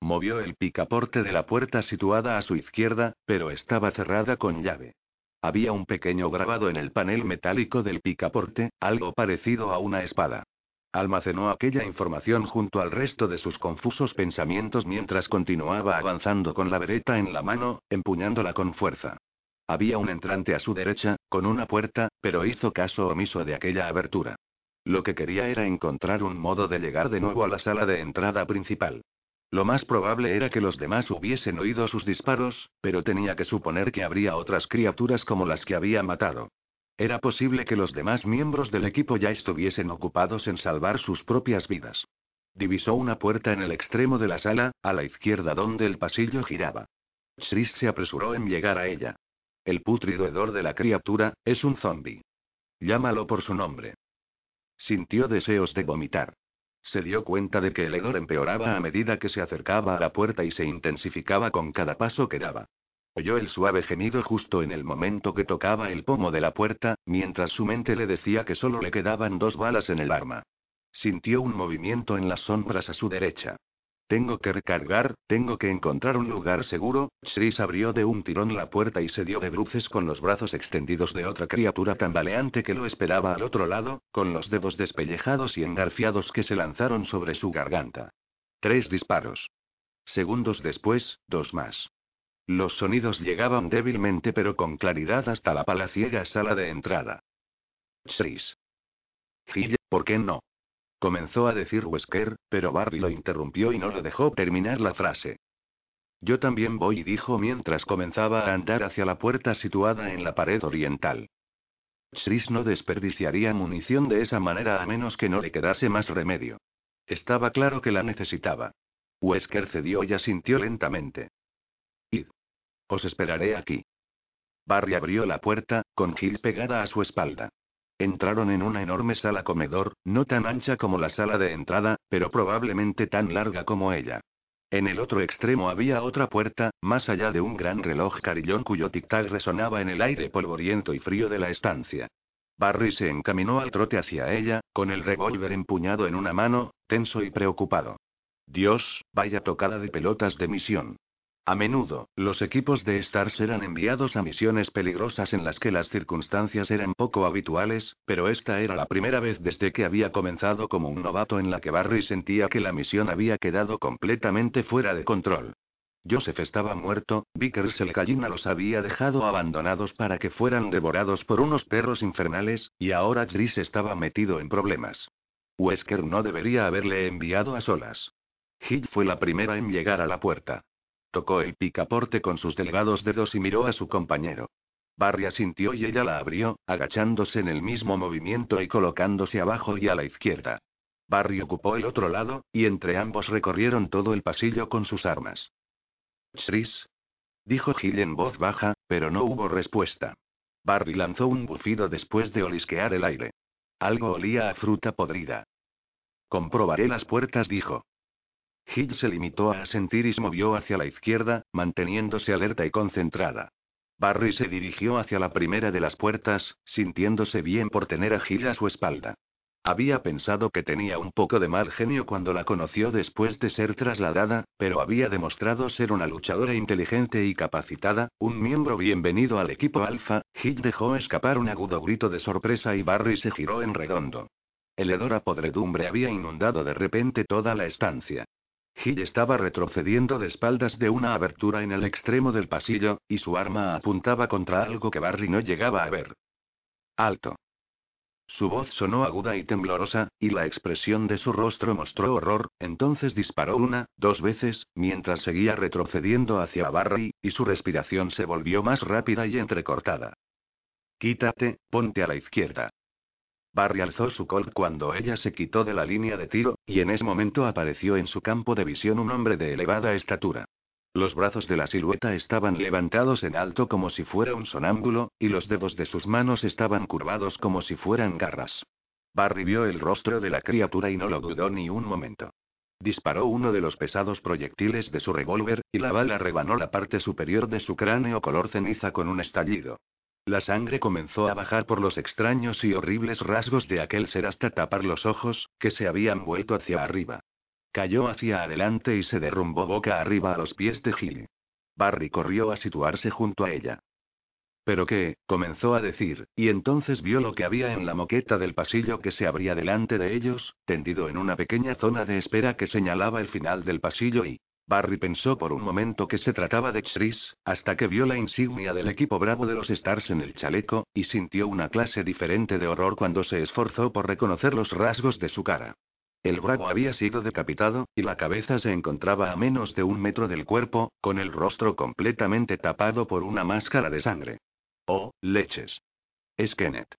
Movió el picaporte de la puerta situada a su izquierda, pero estaba cerrada con llave. Había un pequeño grabado en el panel metálico del picaporte, algo parecido a una espada. Almacenó aquella información junto al resto de sus confusos pensamientos mientras continuaba avanzando con la vereta en la mano, empuñándola con fuerza. Había un entrante a su derecha, con una puerta, pero hizo caso omiso de aquella abertura. Lo que quería era encontrar un modo de llegar de nuevo a la sala de entrada principal. Lo más probable era que los demás hubiesen oído sus disparos, pero tenía que suponer que habría otras criaturas como las que había matado. Era posible que los demás miembros del equipo ya estuviesen ocupados en salvar sus propias vidas. Divisó una puerta en el extremo de la sala, a la izquierda donde el pasillo giraba. Shris se apresuró en llegar a ella. El putrido hedor de la criatura, es un zombi. Llámalo por su nombre. Sintió deseos de vomitar. Se dio cuenta de que el hedor empeoraba a medida que se acercaba a la puerta y se intensificaba con cada paso que daba. Oyó el suave gemido justo en el momento que tocaba el pomo de la puerta, mientras su mente le decía que solo le quedaban dos balas en el arma. Sintió un movimiento en las sombras a su derecha. Tengo que recargar, tengo que encontrar un lugar seguro. Shris abrió de un tirón la puerta y se dio de bruces con los brazos extendidos de otra criatura tambaleante que lo esperaba al otro lado, con los dedos despellejados y engarfiados que se lanzaron sobre su garganta. Tres disparos. Segundos después, dos más. Los sonidos llegaban débilmente pero con claridad hasta la palaciega sala de entrada. Gille, ¿por qué no? Comenzó a decir Wesker, pero Barbie lo interrumpió y no lo dejó terminar la frase. Yo también voy, dijo mientras comenzaba a andar hacia la puerta situada en la pared oriental. Shris no desperdiciaría munición de esa manera a menos que no le quedase más remedio. Estaba claro que la necesitaba. Wesker cedió y asintió lentamente. Id. Os esperaré aquí. Barry abrió la puerta, con Gil pegada a su espalda. Entraron en una enorme sala comedor, no tan ancha como la sala de entrada, pero probablemente tan larga como ella. En el otro extremo había otra puerta, más allá de un gran reloj carillón cuyo tic-tac resonaba en el aire polvoriento y frío de la estancia. Barry se encaminó al trote hacia ella, con el revólver empuñado en una mano, tenso y preocupado. Dios, vaya tocada de pelotas de misión. A menudo, los equipos de Stars eran enviados a misiones peligrosas en las que las circunstancias eran poco habituales, pero esta era la primera vez desde que había comenzado como un novato en la que Barry sentía que la misión había quedado completamente fuera de control. Joseph estaba muerto, Vickers el gallina los había dejado abandonados para que fueran devorados por unos perros infernales, y ahora Gris estaba metido en problemas. Wesker no debería haberle enviado a solas. Hill fue la primera en llegar a la puerta. Tocó el picaporte con sus delgados dedos y miró a su compañero. Barry asintió y ella la abrió, agachándose en el mismo movimiento y colocándose abajo y a la izquierda. Barry ocupó el otro lado, y entre ambos recorrieron todo el pasillo con sus armas. Shris. Dijo Gil en voz baja, pero no hubo respuesta. Barry lanzó un bufido después de olisquear el aire. Algo olía a fruta podrida. Comprobaré las puertas, dijo. Hill se limitó a asentir y se movió hacia la izquierda, manteniéndose alerta y concentrada. Barry se dirigió hacia la primera de las puertas, sintiéndose bien por tener a Hill a su espalda. Había pensado que tenía un poco de mal genio cuando la conoció después de ser trasladada, pero había demostrado ser una luchadora inteligente y capacitada, un miembro bienvenido al equipo Alpha. Hill dejó escapar un agudo grito de sorpresa y Barry se giró en redondo. El hedor a podredumbre había inundado de repente toda la estancia. Hill estaba retrocediendo de espaldas de una abertura en el extremo del pasillo, y su arma apuntaba contra algo que Barry no llegaba a ver. Alto. Su voz sonó aguda y temblorosa, y la expresión de su rostro mostró horror, entonces disparó una, dos veces, mientras seguía retrocediendo hacia Barry, y su respiración se volvió más rápida y entrecortada. Quítate, ponte a la izquierda. Barry alzó su colt cuando ella se quitó de la línea de tiro, y en ese momento apareció en su campo de visión un hombre de elevada estatura. Los brazos de la silueta estaban levantados en alto como si fuera un sonámbulo, y los dedos de sus manos estaban curvados como si fueran garras. Barry vio el rostro de la criatura y no lo dudó ni un momento. Disparó uno de los pesados proyectiles de su revólver, y la bala rebanó la parte superior de su cráneo color ceniza con un estallido. La sangre comenzó a bajar por los extraños y horribles rasgos de aquel ser hasta tapar los ojos, que se habían vuelto hacia arriba. Cayó hacia adelante y se derrumbó boca arriba a los pies de Gilly. Barry corrió a situarse junto a ella. ¿Pero qué? comenzó a decir, y entonces vio lo que había en la moqueta del pasillo que se abría delante de ellos, tendido en una pequeña zona de espera que señalaba el final del pasillo y... Barry pensó por un momento que se trataba de Chris, hasta que vio la insignia del equipo Bravo de los Stars en el chaleco, y sintió una clase diferente de horror cuando se esforzó por reconocer los rasgos de su cara. El Bravo había sido decapitado, y la cabeza se encontraba a menos de un metro del cuerpo, con el rostro completamente tapado por una máscara de sangre. Oh, leches. Es Kenneth.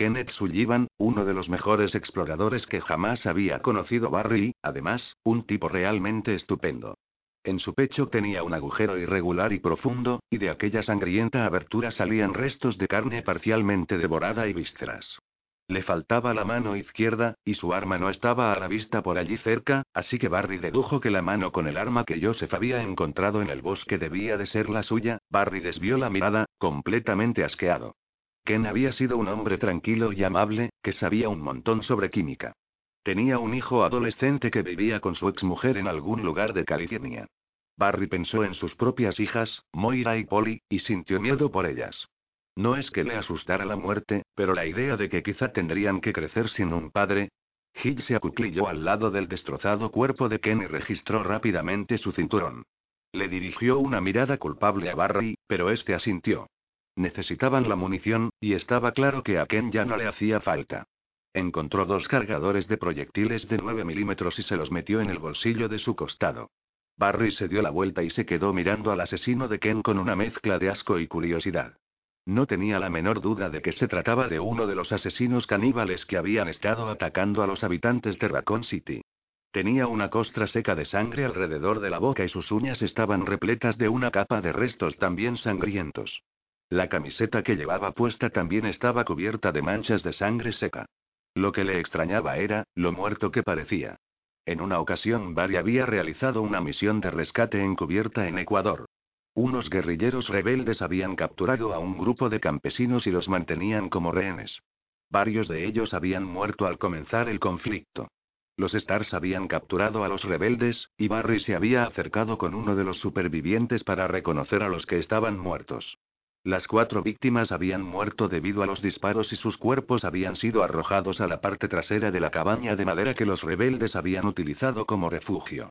Kenneth Sullivan, uno de los mejores exploradores que jamás había conocido Barry, además, un tipo realmente estupendo. En su pecho tenía un agujero irregular y profundo, y de aquella sangrienta abertura salían restos de carne parcialmente devorada y vísceras. Le faltaba la mano izquierda, y su arma no estaba a la vista por allí cerca, así que Barry dedujo que la mano con el arma que Joseph había encontrado en el bosque debía de ser la suya. Barry desvió la mirada, completamente asqueado. Ken había sido un hombre tranquilo y amable, que sabía un montón sobre química. Tenía un hijo adolescente que vivía con su exmujer en algún lugar de California. Barry pensó en sus propias hijas, Moira y Polly, y sintió miedo por ellas. No es que le asustara la muerte, pero la idea de que quizá tendrían que crecer sin un padre. Hill se acuclilló al lado del destrozado cuerpo de Ken y registró rápidamente su cinturón. Le dirigió una mirada culpable a Barry, pero este asintió. Necesitaban la munición, y estaba claro que a Ken ya no le hacía falta. Encontró dos cargadores de proyectiles de 9 milímetros y se los metió en el bolsillo de su costado. Barry se dio la vuelta y se quedó mirando al asesino de Ken con una mezcla de asco y curiosidad. No tenía la menor duda de que se trataba de uno de los asesinos caníbales que habían estado atacando a los habitantes de Raccoon City. Tenía una costra seca de sangre alrededor de la boca y sus uñas estaban repletas de una capa de restos también sangrientos. La camiseta que llevaba puesta también estaba cubierta de manchas de sangre seca. Lo que le extrañaba era, lo muerto que parecía. En una ocasión Barry había realizado una misión de rescate encubierta en Ecuador. Unos guerrilleros rebeldes habían capturado a un grupo de campesinos y los mantenían como rehenes. Varios de ellos habían muerto al comenzar el conflicto. Los Stars habían capturado a los rebeldes, y Barry se había acercado con uno de los supervivientes para reconocer a los que estaban muertos. Las cuatro víctimas habían muerto debido a los disparos y sus cuerpos habían sido arrojados a la parte trasera de la cabaña de madera que los rebeldes habían utilizado como refugio.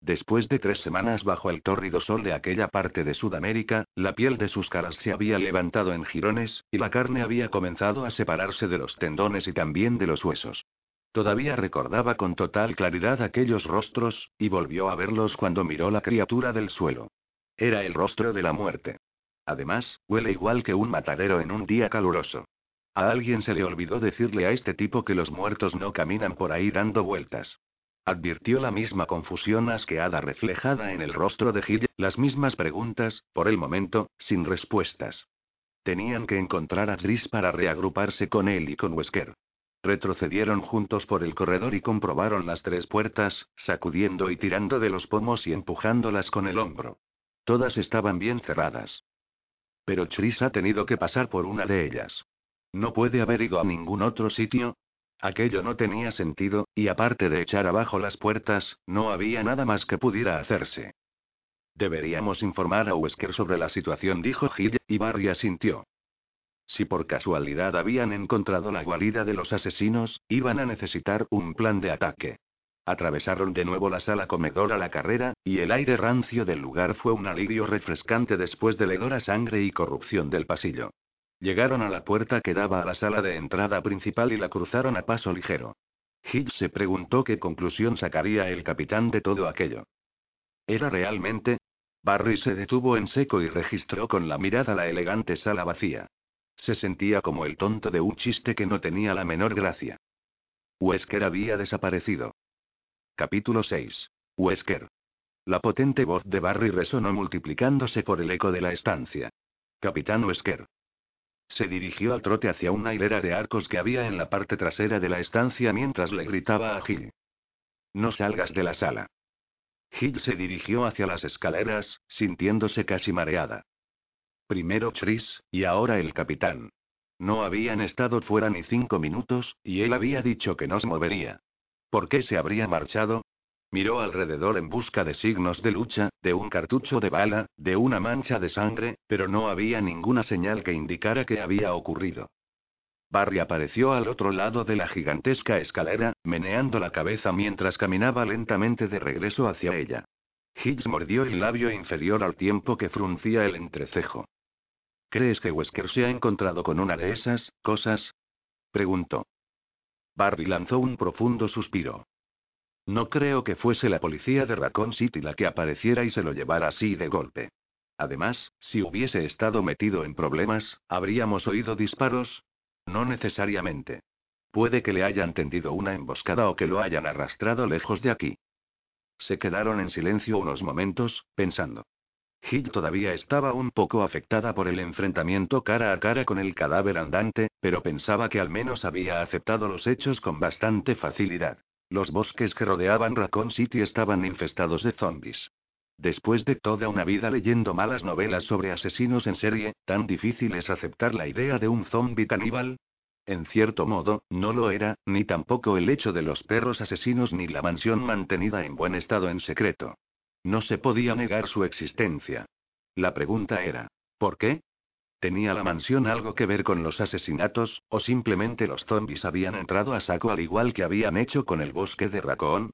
Después de tres semanas bajo el tórrido sol de aquella parte de Sudamérica, la piel de sus caras se había levantado en jirones, y la carne había comenzado a separarse de los tendones y también de los huesos. Todavía recordaba con total claridad aquellos rostros, y volvió a verlos cuando miró la criatura del suelo. Era el rostro de la muerte. Además, huele igual que un matadero en un día caluroso. A alguien se le olvidó decirle a este tipo que los muertos no caminan por ahí dando vueltas. Advirtió la misma confusión asqueada reflejada en el rostro de Hill, las mismas preguntas, por el momento, sin respuestas. Tenían que encontrar a Tris para reagruparse con él y con Wesker. Retrocedieron juntos por el corredor y comprobaron las tres puertas, sacudiendo y tirando de los pomos y empujándolas con el hombro. Todas estaban bien cerradas. Pero Chris ha tenido que pasar por una de ellas. No puede haber ido a ningún otro sitio. Aquello no tenía sentido, y aparte de echar abajo las puertas, no había nada más que pudiera hacerse. Deberíamos informar a Wesker sobre la situación, dijo Hill, y Barry asintió. Si por casualidad habían encontrado la guarida de los asesinos, iban a necesitar un plan de ataque. Atravesaron de nuevo la sala comedor a la carrera, y el aire rancio del lugar fue un alivio refrescante después de la hedora sangre y corrupción del pasillo. Llegaron a la puerta que daba a la sala de entrada principal y la cruzaron a paso ligero. Hill se preguntó qué conclusión sacaría el capitán de todo aquello. ¿Era realmente? Barry se detuvo en seco y registró con la mirada la elegante sala vacía. Se sentía como el tonto de un chiste que no tenía la menor gracia. Wesker había desaparecido. Capítulo 6. Wesker. La potente voz de Barry resonó multiplicándose por el eco de la estancia. Capitán Wesker. Se dirigió al trote hacia una hilera de arcos que había en la parte trasera de la estancia mientras le gritaba a Gil. No salgas de la sala. Gil se dirigió hacia las escaleras, sintiéndose casi mareada. Primero Chris, y ahora el capitán. No habían estado fuera ni cinco minutos, y él había dicho que no se movería. ¿Por qué se habría marchado? Miró alrededor en busca de signos de lucha, de un cartucho de bala, de una mancha de sangre, pero no había ninguna señal que indicara que había ocurrido. Barry apareció al otro lado de la gigantesca escalera, meneando la cabeza mientras caminaba lentamente de regreso hacia ella. Higgs mordió el labio inferior al tiempo que fruncía el entrecejo. ¿Crees que Wesker se ha encontrado con una de esas cosas? preguntó. Barry lanzó un profundo suspiro. No creo que fuese la policía de Raccoon City la que apareciera y se lo llevara así de golpe. Además, si hubiese estado metido en problemas, ¿habríamos oído disparos? No necesariamente. Puede que le hayan tendido una emboscada o que lo hayan arrastrado lejos de aquí. Se quedaron en silencio unos momentos, pensando. Hill todavía estaba un poco afectada por el enfrentamiento cara a cara con el cadáver andante, pero pensaba que al menos había aceptado los hechos con bastante facilidad. Los bosques que rodeaban Raccoon City estaban infestados de zombies. Después de toda una vida leyendo malas novelas sobre asesinos en serie, ¿tan difícil es aceptar la idea de un zombie caníbal? En cierto modo, no lo era, ni tampoco el hecho de los perros asesinos ni la mansión mantenida en buen estado en secreto. No se podía negar su existencia. La pregunta era, ¿por qué? ¿Tenía la mansión algo que ver con los asesinatos, o simplemente los zombies habían entrado a saco al igual que habían hecho con el bosque de Raccoon?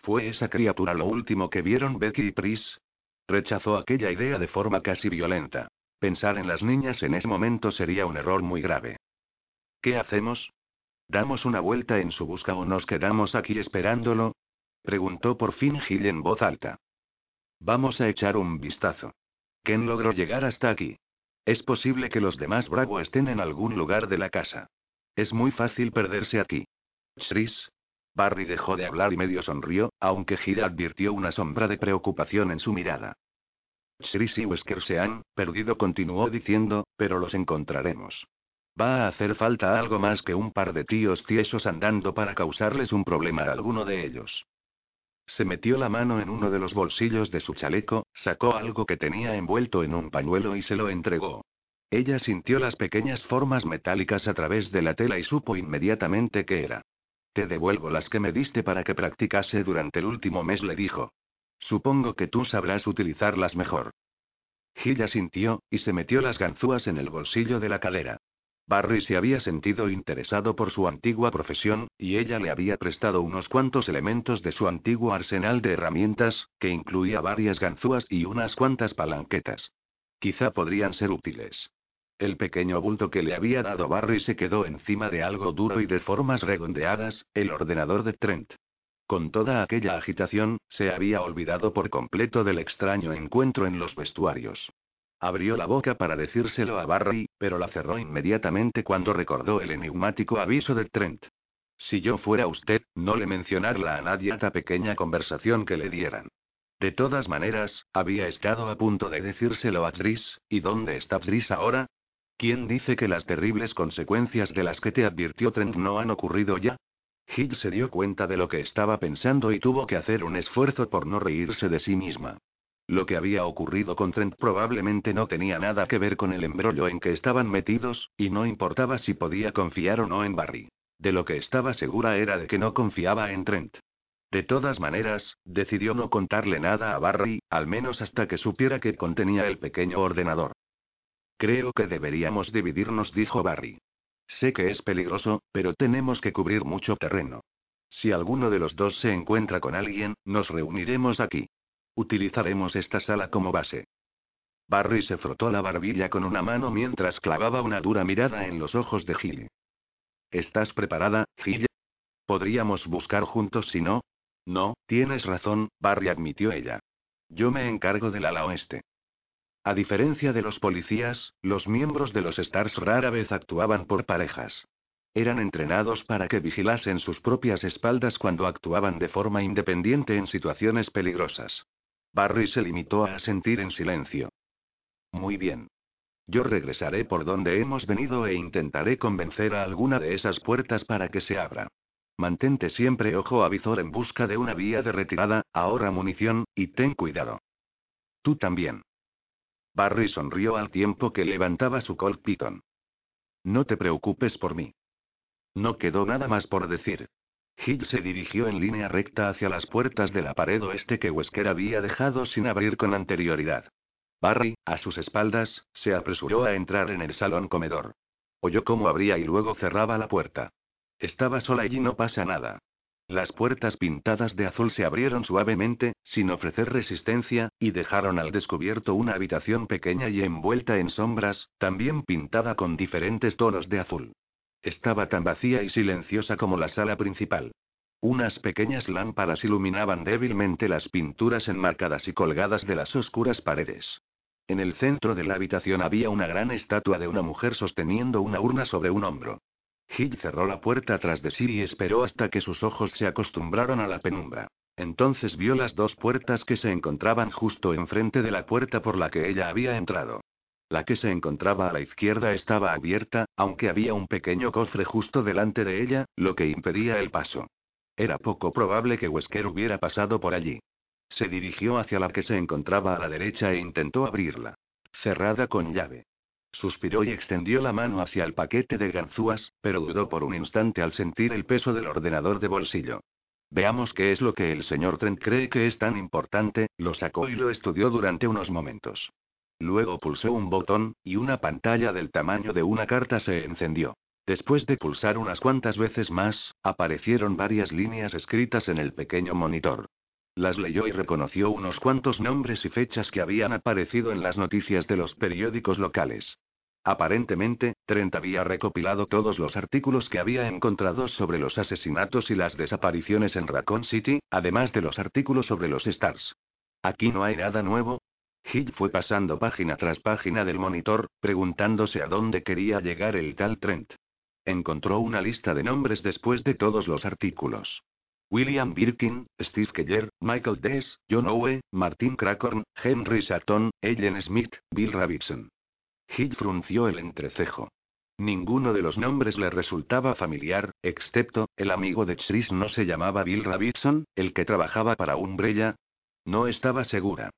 ¿Fue esa criatura lo último que vieron Becky y Pris? Rechazó aquella idea de forma casi violenta. Pensar en las niñas en ese momento sería un error muy grave. ¿Qué hacemos? ¿Damos una vuelta en su busca o nos quedamos aquí esperándolo? Preguntó por fin Gil en voz alta. Vamos a echar un vistazo. ¿Quién logró llegar hasta aquí? Es posible que los demás Bravo estén en algún lugar de la casa. Es muy fácil perderse aquí. Chris. Barry dejó de hablar y medio sonrió, aunque Gil advirtió una sombra de preocupación en su mirada. Chris y Wesker se han perdido, continuó diciendo, pero los encontraremos. Va a hacer falta algo más que un par de tíos tiesos andando para causarles un problema a alguno de ellos. Se metió la mano en uno de los bolsillos de su chaleco, sacó algo que tenía envuelto en un pañuelo y se lo entregó. Ella sintió las pequeñas formas metálicas a través de la tela y supo inmediatamente qué era. Te devuelvo las que me diste para que practicase durante el último mes, le dijo. Supongo que tú sabrás utilizarlas mejor. Gilla sintió, y se metió las ganzúas en el bolsillo de la cadera. Barry se había sentido interesado por su antigua profesión, y ella le había prestado unos cuantos elementos de su antiguo arsenal de herramientas, que incluía varias ganzúas y unas cuantas palanquetas. Quizá podrían ser útiles. El pequeño bulto que le había dado Barry se quedó encima de algo duro y de formas redondeadas, el ordenador de Trent. Con toda aquella agitación, se había olvidado por completo del extraño encuentro en los vestuarios. Abrió la boca para decírselo a Barry, pero la cerró inmediatamente cuando recordó el enigmático aviso de Trent. Si yo fuera usted, no le mencionarla a nadie esta pequeña conversación que le dieran. De todas maneras, había estado a punto de decírselo a Tris, ¿y dónde está Tris ahora? ¿Quién dice que las terribles consecuencias de las que te advirtió Trent no han ocurrido ya? Hill se dio cuenta de lo que estaba pensando y tuvo que hacer un esfuerzo por no reírse de sí misma. Lo que había ocurrido con Trent probablemente no tenía nada que ver con el embrollo en que estaban metidos, y no importaba si podía confiar o no en Barry. De lo que estaba segura era de que no confiaba en Trent. De todas maneras, decidió no contarle nada a Barry, al menos hasta que supiera que contenía el pequeño ordenador. Creo que deberíamos dividirnos, dijo Barry. Sé que es peligroso, pero tenemos que cubrir mucho terreno. Si alguno de los dos se encuentra con alguien, nos reuniremos aquí. Utilizaremos esta sala como base. Barry se frotó la barbilla con una mano mientras clavaba una dura mirada en los ojos de Gil. ¿Estás preparada, Gil? Podríamos buscar juntos si no. No, tienes razón, Barry admitió ella. Yo me encargo del ala oeste. A diferencia de los policías, los miembros de los Stars rara vez actuaban por parejas. Eran entrenados para que vigilasen sus propias espaldas cuando actuaban de forma independiente en situaciones peligrosas. Barry se limitó a asentir en silencio. Muy bien. Yo regresaré por donde hemos venido e intentaré convencer a alguna de esas puertas para que se abra. Mantente siempre ojo a visor en busca de una vía de retirada, ahora munición, y ten cuidado. Tú también. Barry sonrió al tiempo que levantaba su Colt Piton. No te preocupes por mí. No quedó nada más por decir. Hill se dirigió en línea recta hacia las puertas de la pared oeste que Wesker había dejado sin abrir con anterioridad. Barry, a sus espaldas, se apresuró a entrar en el salón comedor. Oyó cómo abría y luego cerraba la puerta. Estaba sola y no pasa nada. Las puertas pintadas de azul se abrieron suavemente, sin ofrecer resistencia, y dejaron al descubierto una habitación pequeña y envuelta en sombras, también pintada con diferentes tonos de azul. Estaba tan vacía y silenciosa como la sala principal. Unas pequeñas lámparas iluminaban débilmente las pinturas enmarcadas y colgadas de las oscuras paredes. En el centro de la habitación había una gran estatua de una mujer sosteniendo una urna sobre un hombro. Hill cerró la puerta tras de sí y esperó hasta que sus ojos se acostumbraron a la penumbra. Entonces vio las dos puertas que se encontraban justo enfrente de la puerta por la que ella había entrado. La que se encontraba a la izquierda estaba abierta, aunque había un pequeño cofre justo delante de ella, lo que impedía el paso. Era poco probable que Wesker hubiera pasado por allí. Se dirigió hacia la que se encontraba a la derecha e intentó abrirla. Cerrada con llave. Suspiró y extendió la mano hacia el paquete de ganzúas, pero dudó por un instante al sentir el peso del ordenador de bolsillo. Veamos qué es lo que el señor Trent cree que es tan importante, lo sacó y lo estudió durante unos momentos. Luego pulsó un botón, y una pantalla del tamaño de una carta se encendió. Después de pulsar unas cuantas veces más, aparecieron varias líneas escritas en el pequeño monitor. Las leyó y reconoció unos cuantos nombres y fechas que habían aparecido en las noticias de los periódicos locales. Aparentemente, Trent había recopilado todos los artículos que había encontrado sobre los asesinatos y las desapariciones en Raccoon City, además de los artículos sobre los Stars. Aquí no hay nada nuevo. Hill fue pasando página tras página del monitor, preguntándose a dónde quería llegar el tal Trent. Encontró una lista de nombres después de todos los artículos. William Birkin, Steve Keller, Michael Dess, John Owe, Martin Crackhorn, Henry Sutton, Ellen Smith, Bill Rabbitson. Hill frunció el entrecejo. Ninguno de los nombres le resultaba familiar, excepto, el amigo de Chris no se llamaba Bill Rabbitson, el que trabajaba para Umbrella. No estaba segura.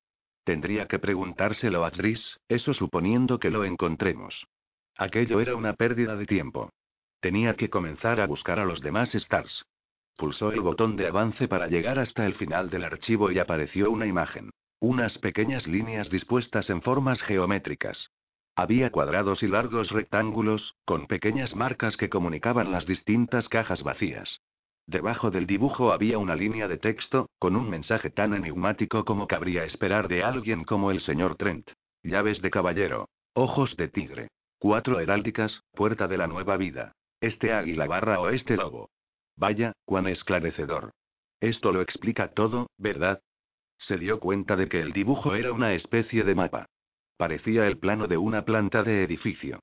Tendría que preguntárselo a Chris, eso suponiendo que lo encontremos. Aquello era una pérdida de tiempo. Tenía que comenzar a buscar a los demás Stars. Pulsó el botón de avance para llegar hasta el final del archivo y apareció una imagen. Unas pequeñas líneas dispuestas en formas geométricas. Había cuadrados y largos rectángulos, con pequeñas marcas que comunicaban las distintas cajas vacías. Debajo del dibujo había una línea de texto, con un mensaje tan enigmático como cabría esperar de alguien como el señor Trent. Llaves de caballero. Ojos de tigre. Cuatro heráldicas, puerta de la nueva vida. Este águila barra o este lobo. Vaya, cuán esclarecedor. Esto lo explica todo, ¿verdad? Se dio cuenta de que el dibujo era una especie de mapa. Parecía el plano de una planta de edificio.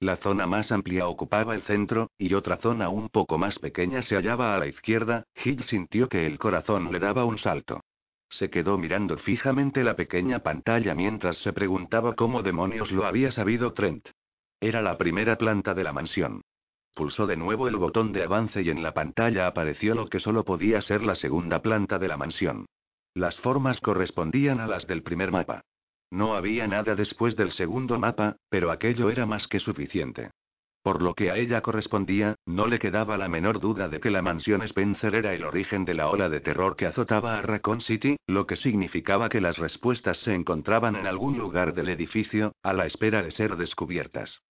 La zona más amplia ocupaba el centro, y otra zona un poco más pequeña se hallaba a la izquierda. Hill sintió que el corazón le daba un salto. Se quedó mirando fijamente la pequeña pantalla mientras se preguntaba cómo demonios lo había sabido Trent. Era la primera planta de la mansión. Pulsó de nuevo el botón de avance y en la pantalla apareció lo que solo podía ser la segunda planta de la mansión. Las formas correspondían a las del primer mapa. No había nada después del segundo mapa, pero aquello era más que suficiente. Por lo que a ella correspondía, no le quedaba la menor duda de que la mansión Spencer era el origen de la ola de terror que azotaba a Raccoon City, lo que significaba que las respuestas se encontraban en algún lugar del edificio, a la espera de ser descubiertas.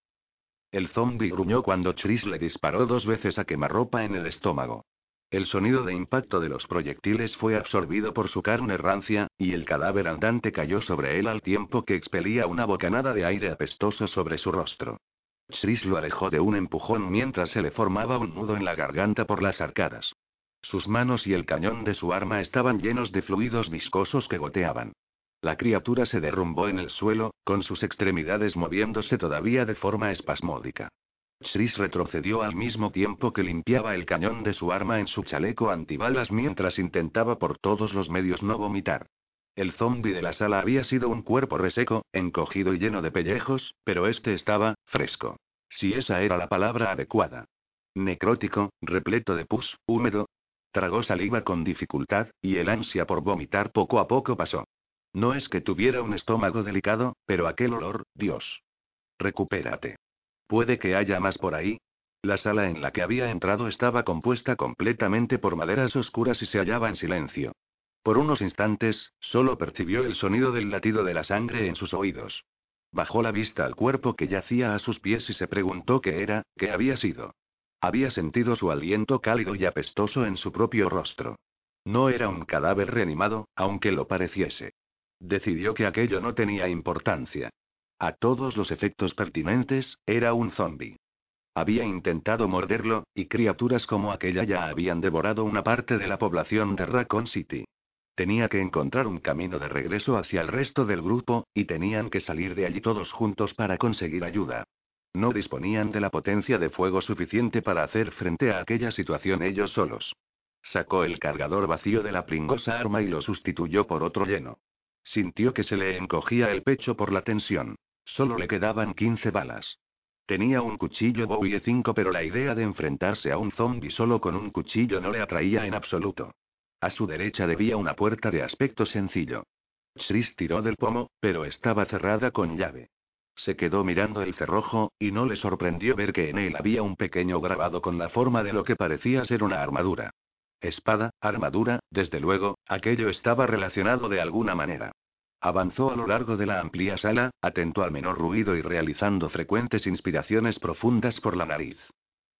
El zombie gruñó cuando Chris le disparó dos veces a quemarropa en el estómago. El sonido de impacto de los proyectiles fue absorbido por su carne rancia, y el cadáver andante cayó sobre él al tiempo que expelía una bocanada de aire apestoso sobre su rostro. Chris lo alejó de un empujón mientras se le formaba un nudo en la garganta por las arcadas. Sus manos y el cañón de su arma estaban llenos de fluidos viscosos que goteaban. La criatura se derrumbó en el suelo, con sus extremidades moviéndose todavía de forma espasmódica. Chris retrocedió al mismo tiempo que limpiaba el cañón de su arma en su chaleco antibalas mientras intentaba por todos los medios no vomitar. El zombi de la sala había sido un cuerpo reseco, encogido y lleno de pellejos, pero este estaba, fresco. Si esa era la palabra adecuada. Necrótico, repleto de pus, húmedo. Tragó saliva con dificultad, y el ansia por vomitar poco a poco pasó. No es que tuviera un estómago delicado, pero aquel olor, Dios. Recupérate. Puede que haya más por ahí. La sala en la que había entrado estaba compuesta completamente por maderas oscuras y se hallaba en silencio. Por unos instantes, solo percibió el sonido del latido de la sangre en sus oídos. Bajó la vista al cuerpo que yacía a sus pies y se preguntó qué era, qué había sido. Había sentido su aliento cálido y apestoso en su propio rostro. No era un cadáver reanimado, aunque lo pareciese. Decidió que aquello no tenía importancia. A todos los efectos pertinentes, era un zombi. Había intentado morderlo, y criaturas como aquella ya habían devorado una parte de la población de Raccoon City. Tenía que encontrar un camino de regreso hacia el resto del grupo, y tenían que salir de allí todos juntos para conseguir ayuda. No disponían de la potencia de fuego suficiente para hacer frente a aquella situación ellos solos. Sacó el cargador vacío de la pringosa arma y lo sustituyó por otro lleno. Sintió que se le encogía el pecho por la tensión. Solo le quedaban 15 balas. Tenía un cuchillo Bowie 5, pero la idea de enfrentarse a un zombie solo con un cuchillo no le atraía en absoluto. A su derecha debía una puerta de aspecto sencillo. Chris tiró del pomo, pero estaba cerrada con llave. Se quedó mirando el cerrojo, y no le sorprendió ver que en él había un pequeño grabado con la forma de lo que parecía ser una armadura. Espada, armadura, desde luego, aquello estaba relacionado de alguna manera. Avanzó a lo largo de la amplia sala, atento al menor ruido y realizando frecuentes inspiraciones profundas por la nariz.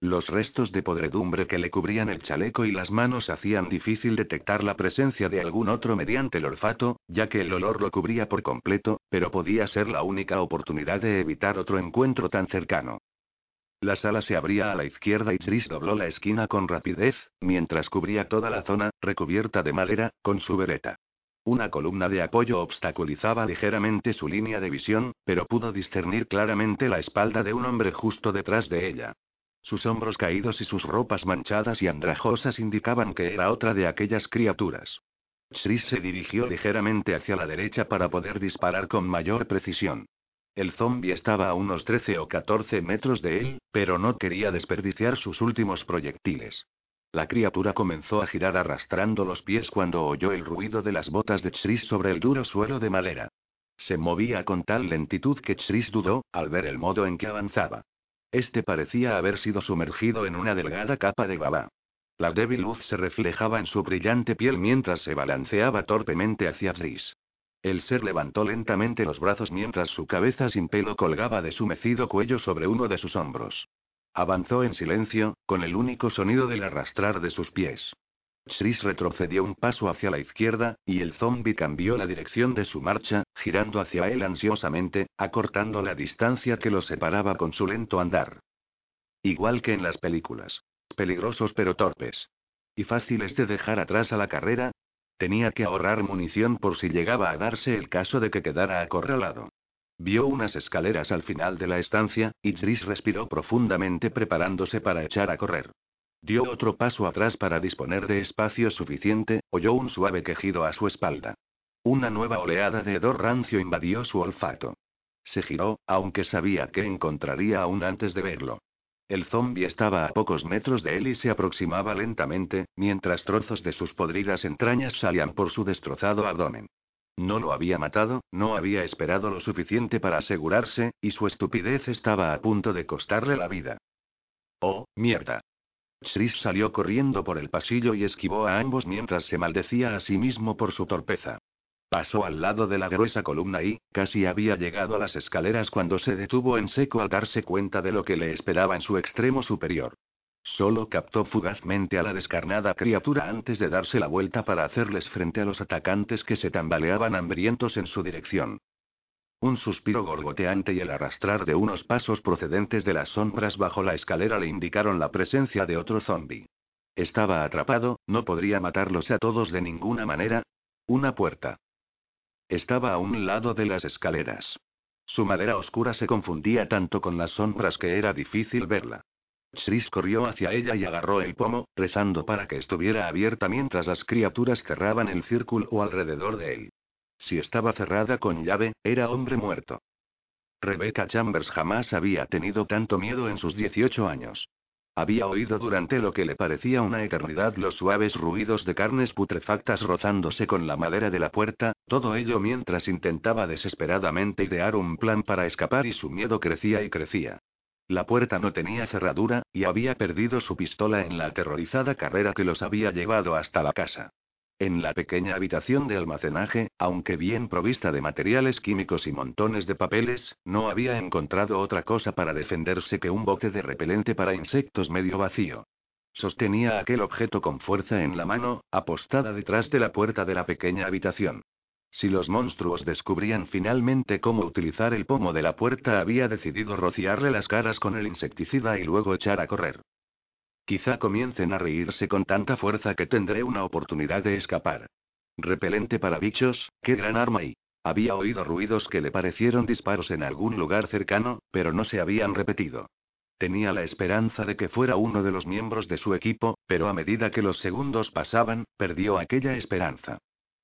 Los restos de podredumbre que le cubrían el chaleco y las manos hacían difícil detectar la presencia de algún otro mediante el olfato, ya que el olor lo cubría por completo, pero podía ser la única oportunidad de evitar otro encuentro tan cercano. La sala se abría a la izquierda y Tris dobló la esquina con rapidez, mientras cubría toda la zona, recubierta de madera, con su vereta. Una columna de apoyo obstaculizaba ligeramente su línea de visión, pero pudo discernir claramente la espalda de un hombre justo detrás de ella. Sus hombros caídos y sus ropas manchadas y andrajosas indicaban que era otra de aquellas criaturas. Tris se dirigió ligeramente hacia la derecha para poder disparar con mayor precisión. El zombi estaba a unos 13 o 14 metros de él, pero no quería desperdiciar sus últimos proyectiles. La criatura comenzó a girar arrastrando los pies cuando oyó el ruido de las botas de Chris sobre el duro suelo de madera. Se movía con tal lentitud que Chris dudó, al ver el modo en que avanzaba. Este parecía haber sido sumergido en una delgada capa de baba. La débil luz se reflejaba en su brillante piel mientras se balanceaba torpemente hacia Chris. El ser levantó lentamente los brazos mientras su cabeza sin pelo colgaba de su mecido cuello sobre uno de sus hombros. Avanzó en silencio, con el único sonido del arrastrar de sus pies. Chris retrocedió un paso hacia la izquierda, y el zombi cambió la dirección de su marcha, girando hacia él ansiosamente, acortando la distancia que lo separaba con su lento andar. Igual que en las películas. Peligrosos pero torpes. Y fáciles de dejar atrás a la carrera, Tenía que ahorrar munición por si llegaba a darse el caso de que quedara acorralado. Vio unas escaleras al final de la estancia, y Tris respiró profundamente preparándose para echar a correr. Dio otro paso atrás para disponer de espacio suficiente, oyó un suave quejido a su espalda. Una nueva oleada de hedor rancio invadió su olfato. Se giró, aunque sabía que encontraría aún antes de verlo. El zombi estaba a pocos metros de él y se aproximaba lentamente, mientras trozos de sus podridas entrañas salían por su destrozado abdomen. No lo había matado, no había esperado lo suficiente para asegurarse, y su estupidez estaba a punto de costarle la vida. Oh, mierda. Chris salió corriendo por el pasillo y esquivó a ambos mientras se maldecía a sí mismo por su torpeza. Pasó al lado de la gruesa columna y, casi había llegado a las escaleras cuando se detuvo en seco al darse cuenta de lo que le esperaba en su extremo superior. Solo captó fugazmente a la descarnada criatura antes de darse la vuelta para hacerles frente a los atacantes que se tambaleaban hambrientos en su dirección. Un suspiro gorgoteante y el arrastrar de unos pasos procedentes de las sombras bajo la escalera le indicaron la presencia de otro zombi. Estaba atrapado, no podría matarlos a todos de ninguna manera. Una puerta. Estaba a un lado de las escaleras. Su madera oscura se confundía tanto con las sombras que era difícil verla. Chris corrió hacia ella y agarró el pomo, rezando para que estuviera abierta mientras las criaturas cerraban el círculo alrededor de él. Si estaba cerrada con llave, era hombre muerto. Rebecca Chambers jamás había tenido tanto miedo en sus 18 años. Había oído durante lo que le parecía una eternidad los suaves ruidos de carnes putrefactas rozándose con la madera de la puerta, todo ello mientras intentaba desesperadamente idear un plan para escapar y su miedo crecía y crecía. La puerta no tenía cerradura, y había perdido su pistola en la aterrorizada carrera que los había llevado hasta la casa. En la pequeña habitación de almacenaje, aunque bien provista de materiales químicos y montones de papeles, no había encontrado otra cosa para defenderse que un bote de repelente para insectos medio vacío. Sostenía aquel objeto con fuerza en la mano, apostada detrás de la puerta de la pequeña habitación. Si los monstruos descubrían finalmente cómo utilizar el pomo de la puerta, había decidido rociarle las caras con el insecticida y luego echar a correr. Quizá comiencen a reírse con tanta fuerza que tendré una oportunidad de escapar. Repelente para bichos, qué gran arma y... Había oído ruidos que le parecieron disparos en algún lugar cercano, pero no se habían repetido. Tenía la esperanza de que fuera uno de los miembros de su equipo, pero a medida que los segundos pasaban, perdió aquella esperanza.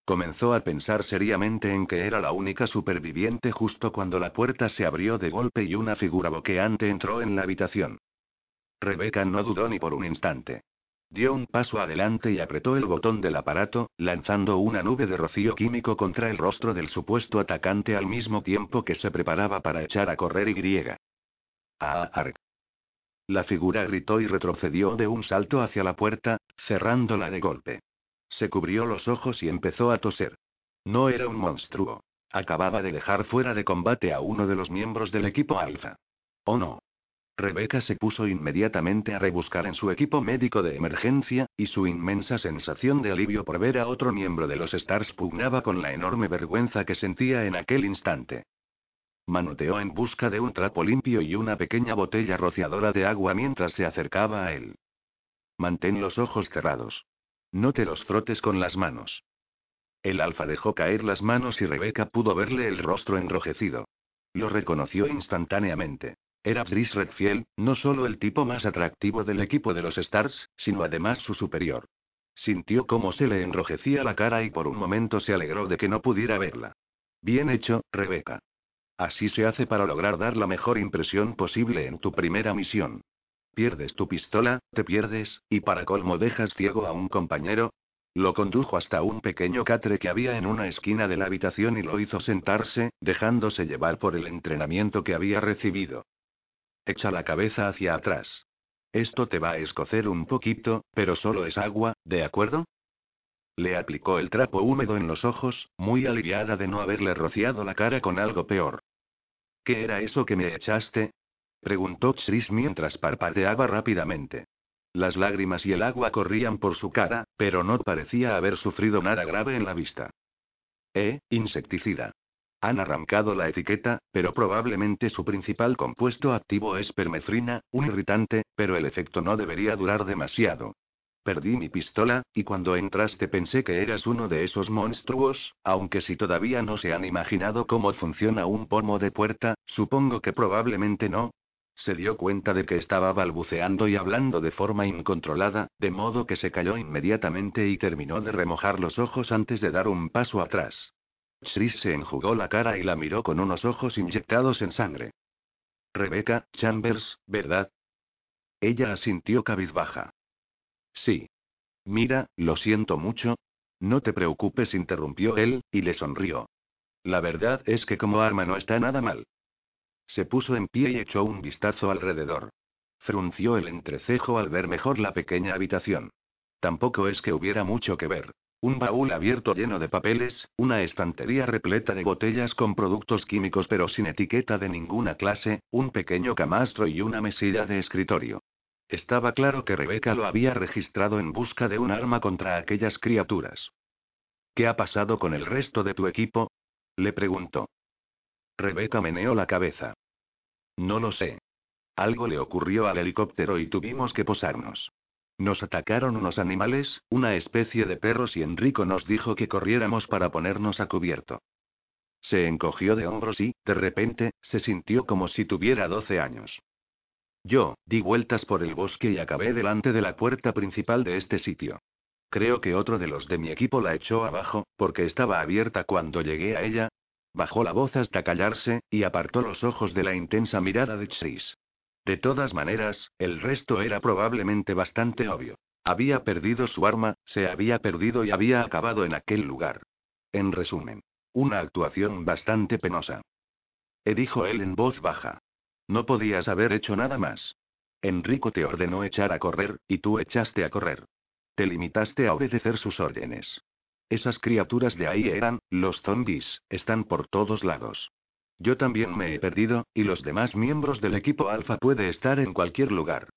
Comenzó a pensar seriamente en que era la única superviviente justo cuando la puerta se abrió de golpe y una figura boqueante entró en la habitación. Rebeca no dudó ni por un instante. Dio un paso adelante y apretó el botón del aparato, lanzando una nube de rocío químico contra el rostro del supuesto atacante al mismo tiempo que se preparaba para echar a correr y griega. ¡Ah, La figura gritó y retrocedió de un salto hacia la puerta, cerrándola de golpe. Se cubrió los ojos y empezó a toser. No era un monstruo. Acababa de dejar fuera de combate a uno de los miembros del equipo Alfa. Oh no. Rebeca se puso inmediatamente a rebuscar en su equipo médico de emergencia, y su inmensa sensación de alivio por ver a otro miembro de los Stars pugnaba con la enorme vergüenza que sentía en aquel instante. Manoteó en busca de un trapo limpio y una pequeña botella rociadora de agua mientras se acercaba a él. Mantén los ojos cerrados. No te los frotes con las manos. El alfa dejó caer las manos y Rebeca pudo verle el rostro enrojecido. Lo reconoció instantáneamente. Era Dries Redfield, no solo el tipo más atractivo del equipo de los Stars, sino además su superior. Sintió cómo se le enrojecía la cara y por un momento se alegró de que no pudiera verla. Bien hecho, Rebeca. Así se hace para lograr dar la mejor impresión posible en tu primera misión. Pierdes tu pistola, te pierdes, y para colmo dejas ciego a un compañero. Lo condujo hasta un pequeño catre que había en una esquina de la habitación y lo hizo sentarse, dejándose llevar por el entrenamiento que había recibido. Echa la cabeza hacia atrás. Esto te va a escocer un poquito, pero solo es agua, ¿de acuerdo? Le aplicó el trapo húmedo en los ojos, muy aliviada de no haberle rociado la cara con algo peor. ¿Qué era eso que me echaste? Preguntó Chris mientras parpadeaba rápidamente. Las lágrimas y el agua corrían por su cara, pero no parecía haber sufrido nada grave en la vista. Eh, insecticida. Han arrancado la etiqueta, pero probablemente su principal compuesto activo es permefrina, un irritante, pero el efecto no debería durar demasiado. Perdí mi pistola, y cuando entraste pensé que eras uno de esos monstruos, aunque si todavía no se han imaginado cómo funciona un pomo de puerta, supongo que probablemente no. Se dio cuenta de que estaba balbuceando y hablando de forma incontrolada, de modo que se calló inmediatamente y terminó de remojar los ojos antes de dar un paso atrás. Chris se enjugó la cara y la miró con unos ojos inyectados en sangre. Rebecca, Chambers, ¿verdad? Ella asintió cabizbaja. Sí. Mira, lo siento mucho. No te preocupes, interrumpió él, y le sonrió. La verdad es que como arma no está nada mal. Se puso en pie y echó un vistazo alrededor. Frunció el entrecejo al ver mejor la pequeña habitación. Tampoco es que hubiera mucho que ver. Un baúl abierto lleno de papeles, una estantería repleta de botellas con productos químicos pero sin etiqueta de ninguna clase, un pequeño camastro y una mesilla de escritorio. Estaba claro que Rebeca lo había registrado en busca de un arma contra aquellas criaturas. ¿Qué ha pasado con el resto de tu equipo? le preguntó. Rebeca meneó la cabeza. No lo sé. Algo le ocurrió al helicóptero y tuvimos que posarnos. Nos atacaron unos animales, una especie de perros y Enrico nos dijo que corriéramos para ponernos a cubierto. Se encogió de hombros y, de repente, se sintió como si tuviera 12 años. Yo, di vueltas por el bosque y acabé delante de la puerta principal de este sitio. Creo que otro de los de mi equipo la echó abajo, porque estaba abierta cuando llegué a ella. Bajó la voz hasta callarse, y apartó los ojos de la intensa mirada de Chase. De todas maneras, el resto era probablemente bastante obvio. Había perdido su arma, se había perdido y había acabado en aquel lugar. En resumen, una actuación bastante penosa. E dijo él en voz baja. No podías haber hecho nada más. Enrico te ordenó echar a correr, y tú echaste a correr. Te limitaste a obedecer sus órdenes. Esas criaturas de ahí eran, los zombies, están por todos lados. Yo también me he perdido, y los demás miembros del equipo Alpha puede estar en cualquier lugar.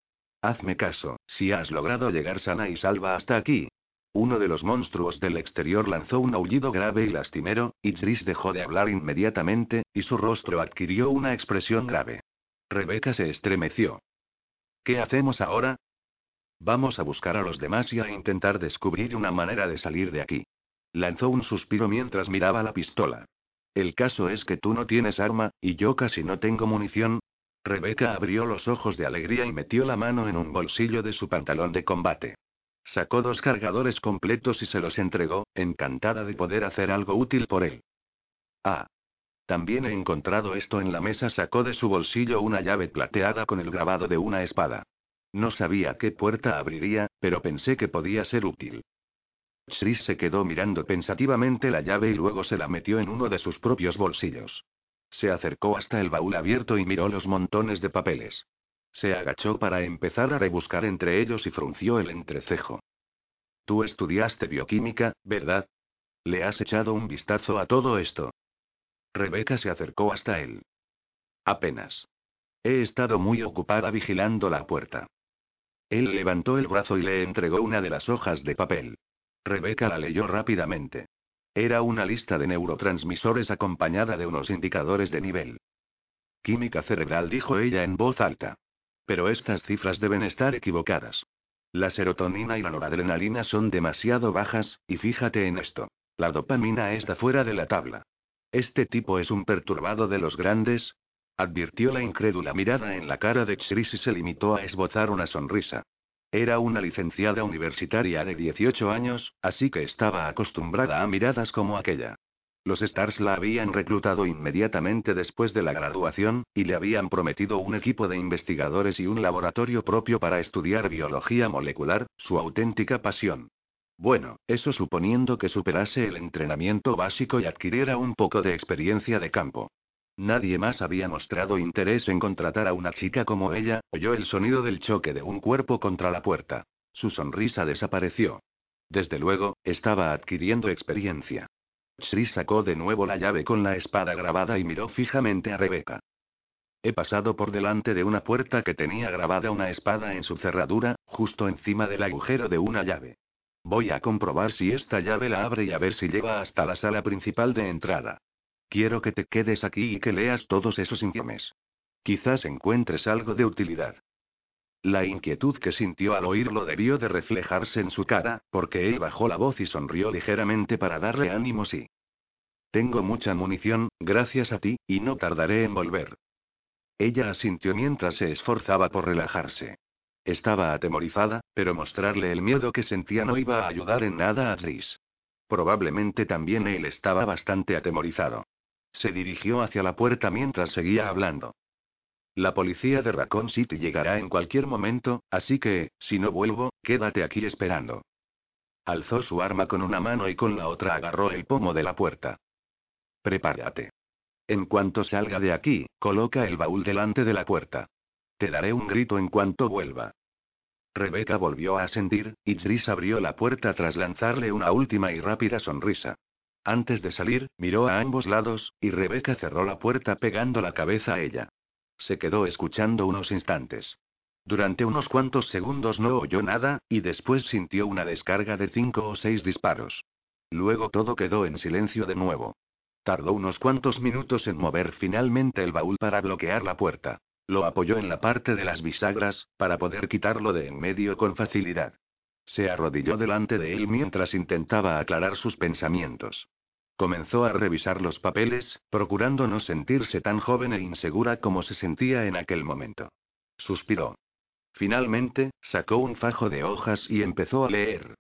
Hazme caso, si has logrado llegar sana y salva hasta aquí. Uno de los monstruos del exterior lanzó un aullido grave y lastimero, y Tris dejó de hablar inmediatamente, y su rostro adquirió una expresión grave. Rebeca se estremeció. ¿Qué hacemos ahora? Vamos a buscar a los demás y a intentar descubrir una manera de salir de aquí. Lanzó un suspiro mientras miraba la pistola. El caso es que tú no tienes arma, y yo casi no tengo munición. Rebeca abrió los ojos de alegría y metió la mano en un bolsillo de su pantalón de combate. Sacó dos cargadores completos y se los entregó, encantada de poder hacer algo útil por él. Ah. También he encontrado esto en la mesa. Sacó de su bolsillo una llave plateada con el grabado de una espada. No sabía qué puerta abriría, pero pensé que podía ser útil. Se quedó mirando pensativamente la llave y luego se la metió en uno de sus propios bolsillos. Se acercó hasta el baúl abierto y miró los montones de papeles. Se agachó para empezar a rebuscar entre ellos y frunció el entrecejo. Tú estudiaste bioquímica, ¿verdad? ¿Le has echado un vistazo a todo esto? Rebeca se acercó hasta él. Apenas. He estado muy ocupada vigilando la puerta. Él levantó el brazo y le entregó una de las hojas de papel. Rebeca la leyó rápidamente. Era una lista de neurotransmisores acompañada de unos indicadores de nivel. Química cerebral, dijo ella en voz alta. Pero estas cifras deben estar equivocadas. La serotonina y la noradrenalina son demasiado bajas, y fíjate en esto. La dopamina está fuera de la tabla. Este tipo es un perturbado de los grandes, advirtió la incrédula mirada en la cara de Chris y se limitó a esbozar una sonrisa. Era una licenciada universitaria de 18 años, así que estaba acostumbrada a miradas como aquella. Los Stars la habían reclutado inmediatamente después de la graduación, y le habían prometido un equipo de investigadores y un laboratorio propio para estudiar biología molecular, su auténtica pasión. Bueno, eso suponiendo que superase el entrenamiento básico y adquiriera un poco de experiencia de campo. Nadie más había mostrado interés en contratar a una chica como ella, oyó el sonido del choque de un cuerpo contra la puerta. Su sonrisa desapareció. Desde luego, estaba adquiriendo experiencia. Sri sacó de nuevo la llave con la espada grabada y miró fijamente a Rebeca. He pasado por delante de una puerta que tenía grabada una espada en su cerradura, justo encima del agujero de una llave. Voy a comprobar si esta llave la abre y a ver si lleva hasta la sala principal de entrada. Quiero que te quedes aquí y que leas todos esos informes. Quizás encuentres algo de utilidad. La inquietud que sintió al oírlo debió de reflejarse en su cara, porque él bajó la voz y sonrió ligeramente para darle ánimo sí. Tengo mucha munición, gracias a ti, y no tardaré en volver. Ella asintió mientras se esforzaba por relajarse. Estaba atemorizada, pero mostrarle el miedo que sentía no iba a ayudar en nada a Tris. Probablemente también él estaba bastante atemorizado. Se dirigió hacia la puerta mientras seguía hablando. La policía de Raccoon City llegará en cualquier momento, así que, si no vuelvo, quédate aquí esperando. Alzó su arma con una mano y con la otra agarró el pomo de la puerta. Prepárate. En cuanto salga de aquí, coloca el baúl delante de la puerta. Te daré un grito en cuanto vuelva. Rebeca volvió a sentir, y Tris abrió la puerta tras lanzarle una última y rápida sonrisa. Antes de salir, miró a ambos lados, y Rebeca cerró la puerta pegando la cabeza a ella. Se quedó escuchando unos instantes. Durante unos cuantos segundos no oyó nada, y después sintió una descarga de cinco o seis disparos. Luego todo quedó en silencio de nuevo. Tardó unos cuantos minutos en mover finalmente el baúl para bloquear la puerta. Lo apoyó en la parte de las bisagras, para poder quitarlo de en medio con facilidad. Se arrodilló delante de él mientras intentaba aclarar sus pensamientos. Comenzó a revisar los papeles, procurando no sentirse tan joven e insegura como se sentía en aquel momento. Suspiró. Finalmente, sacó un fajo de hojas y empezó a leer.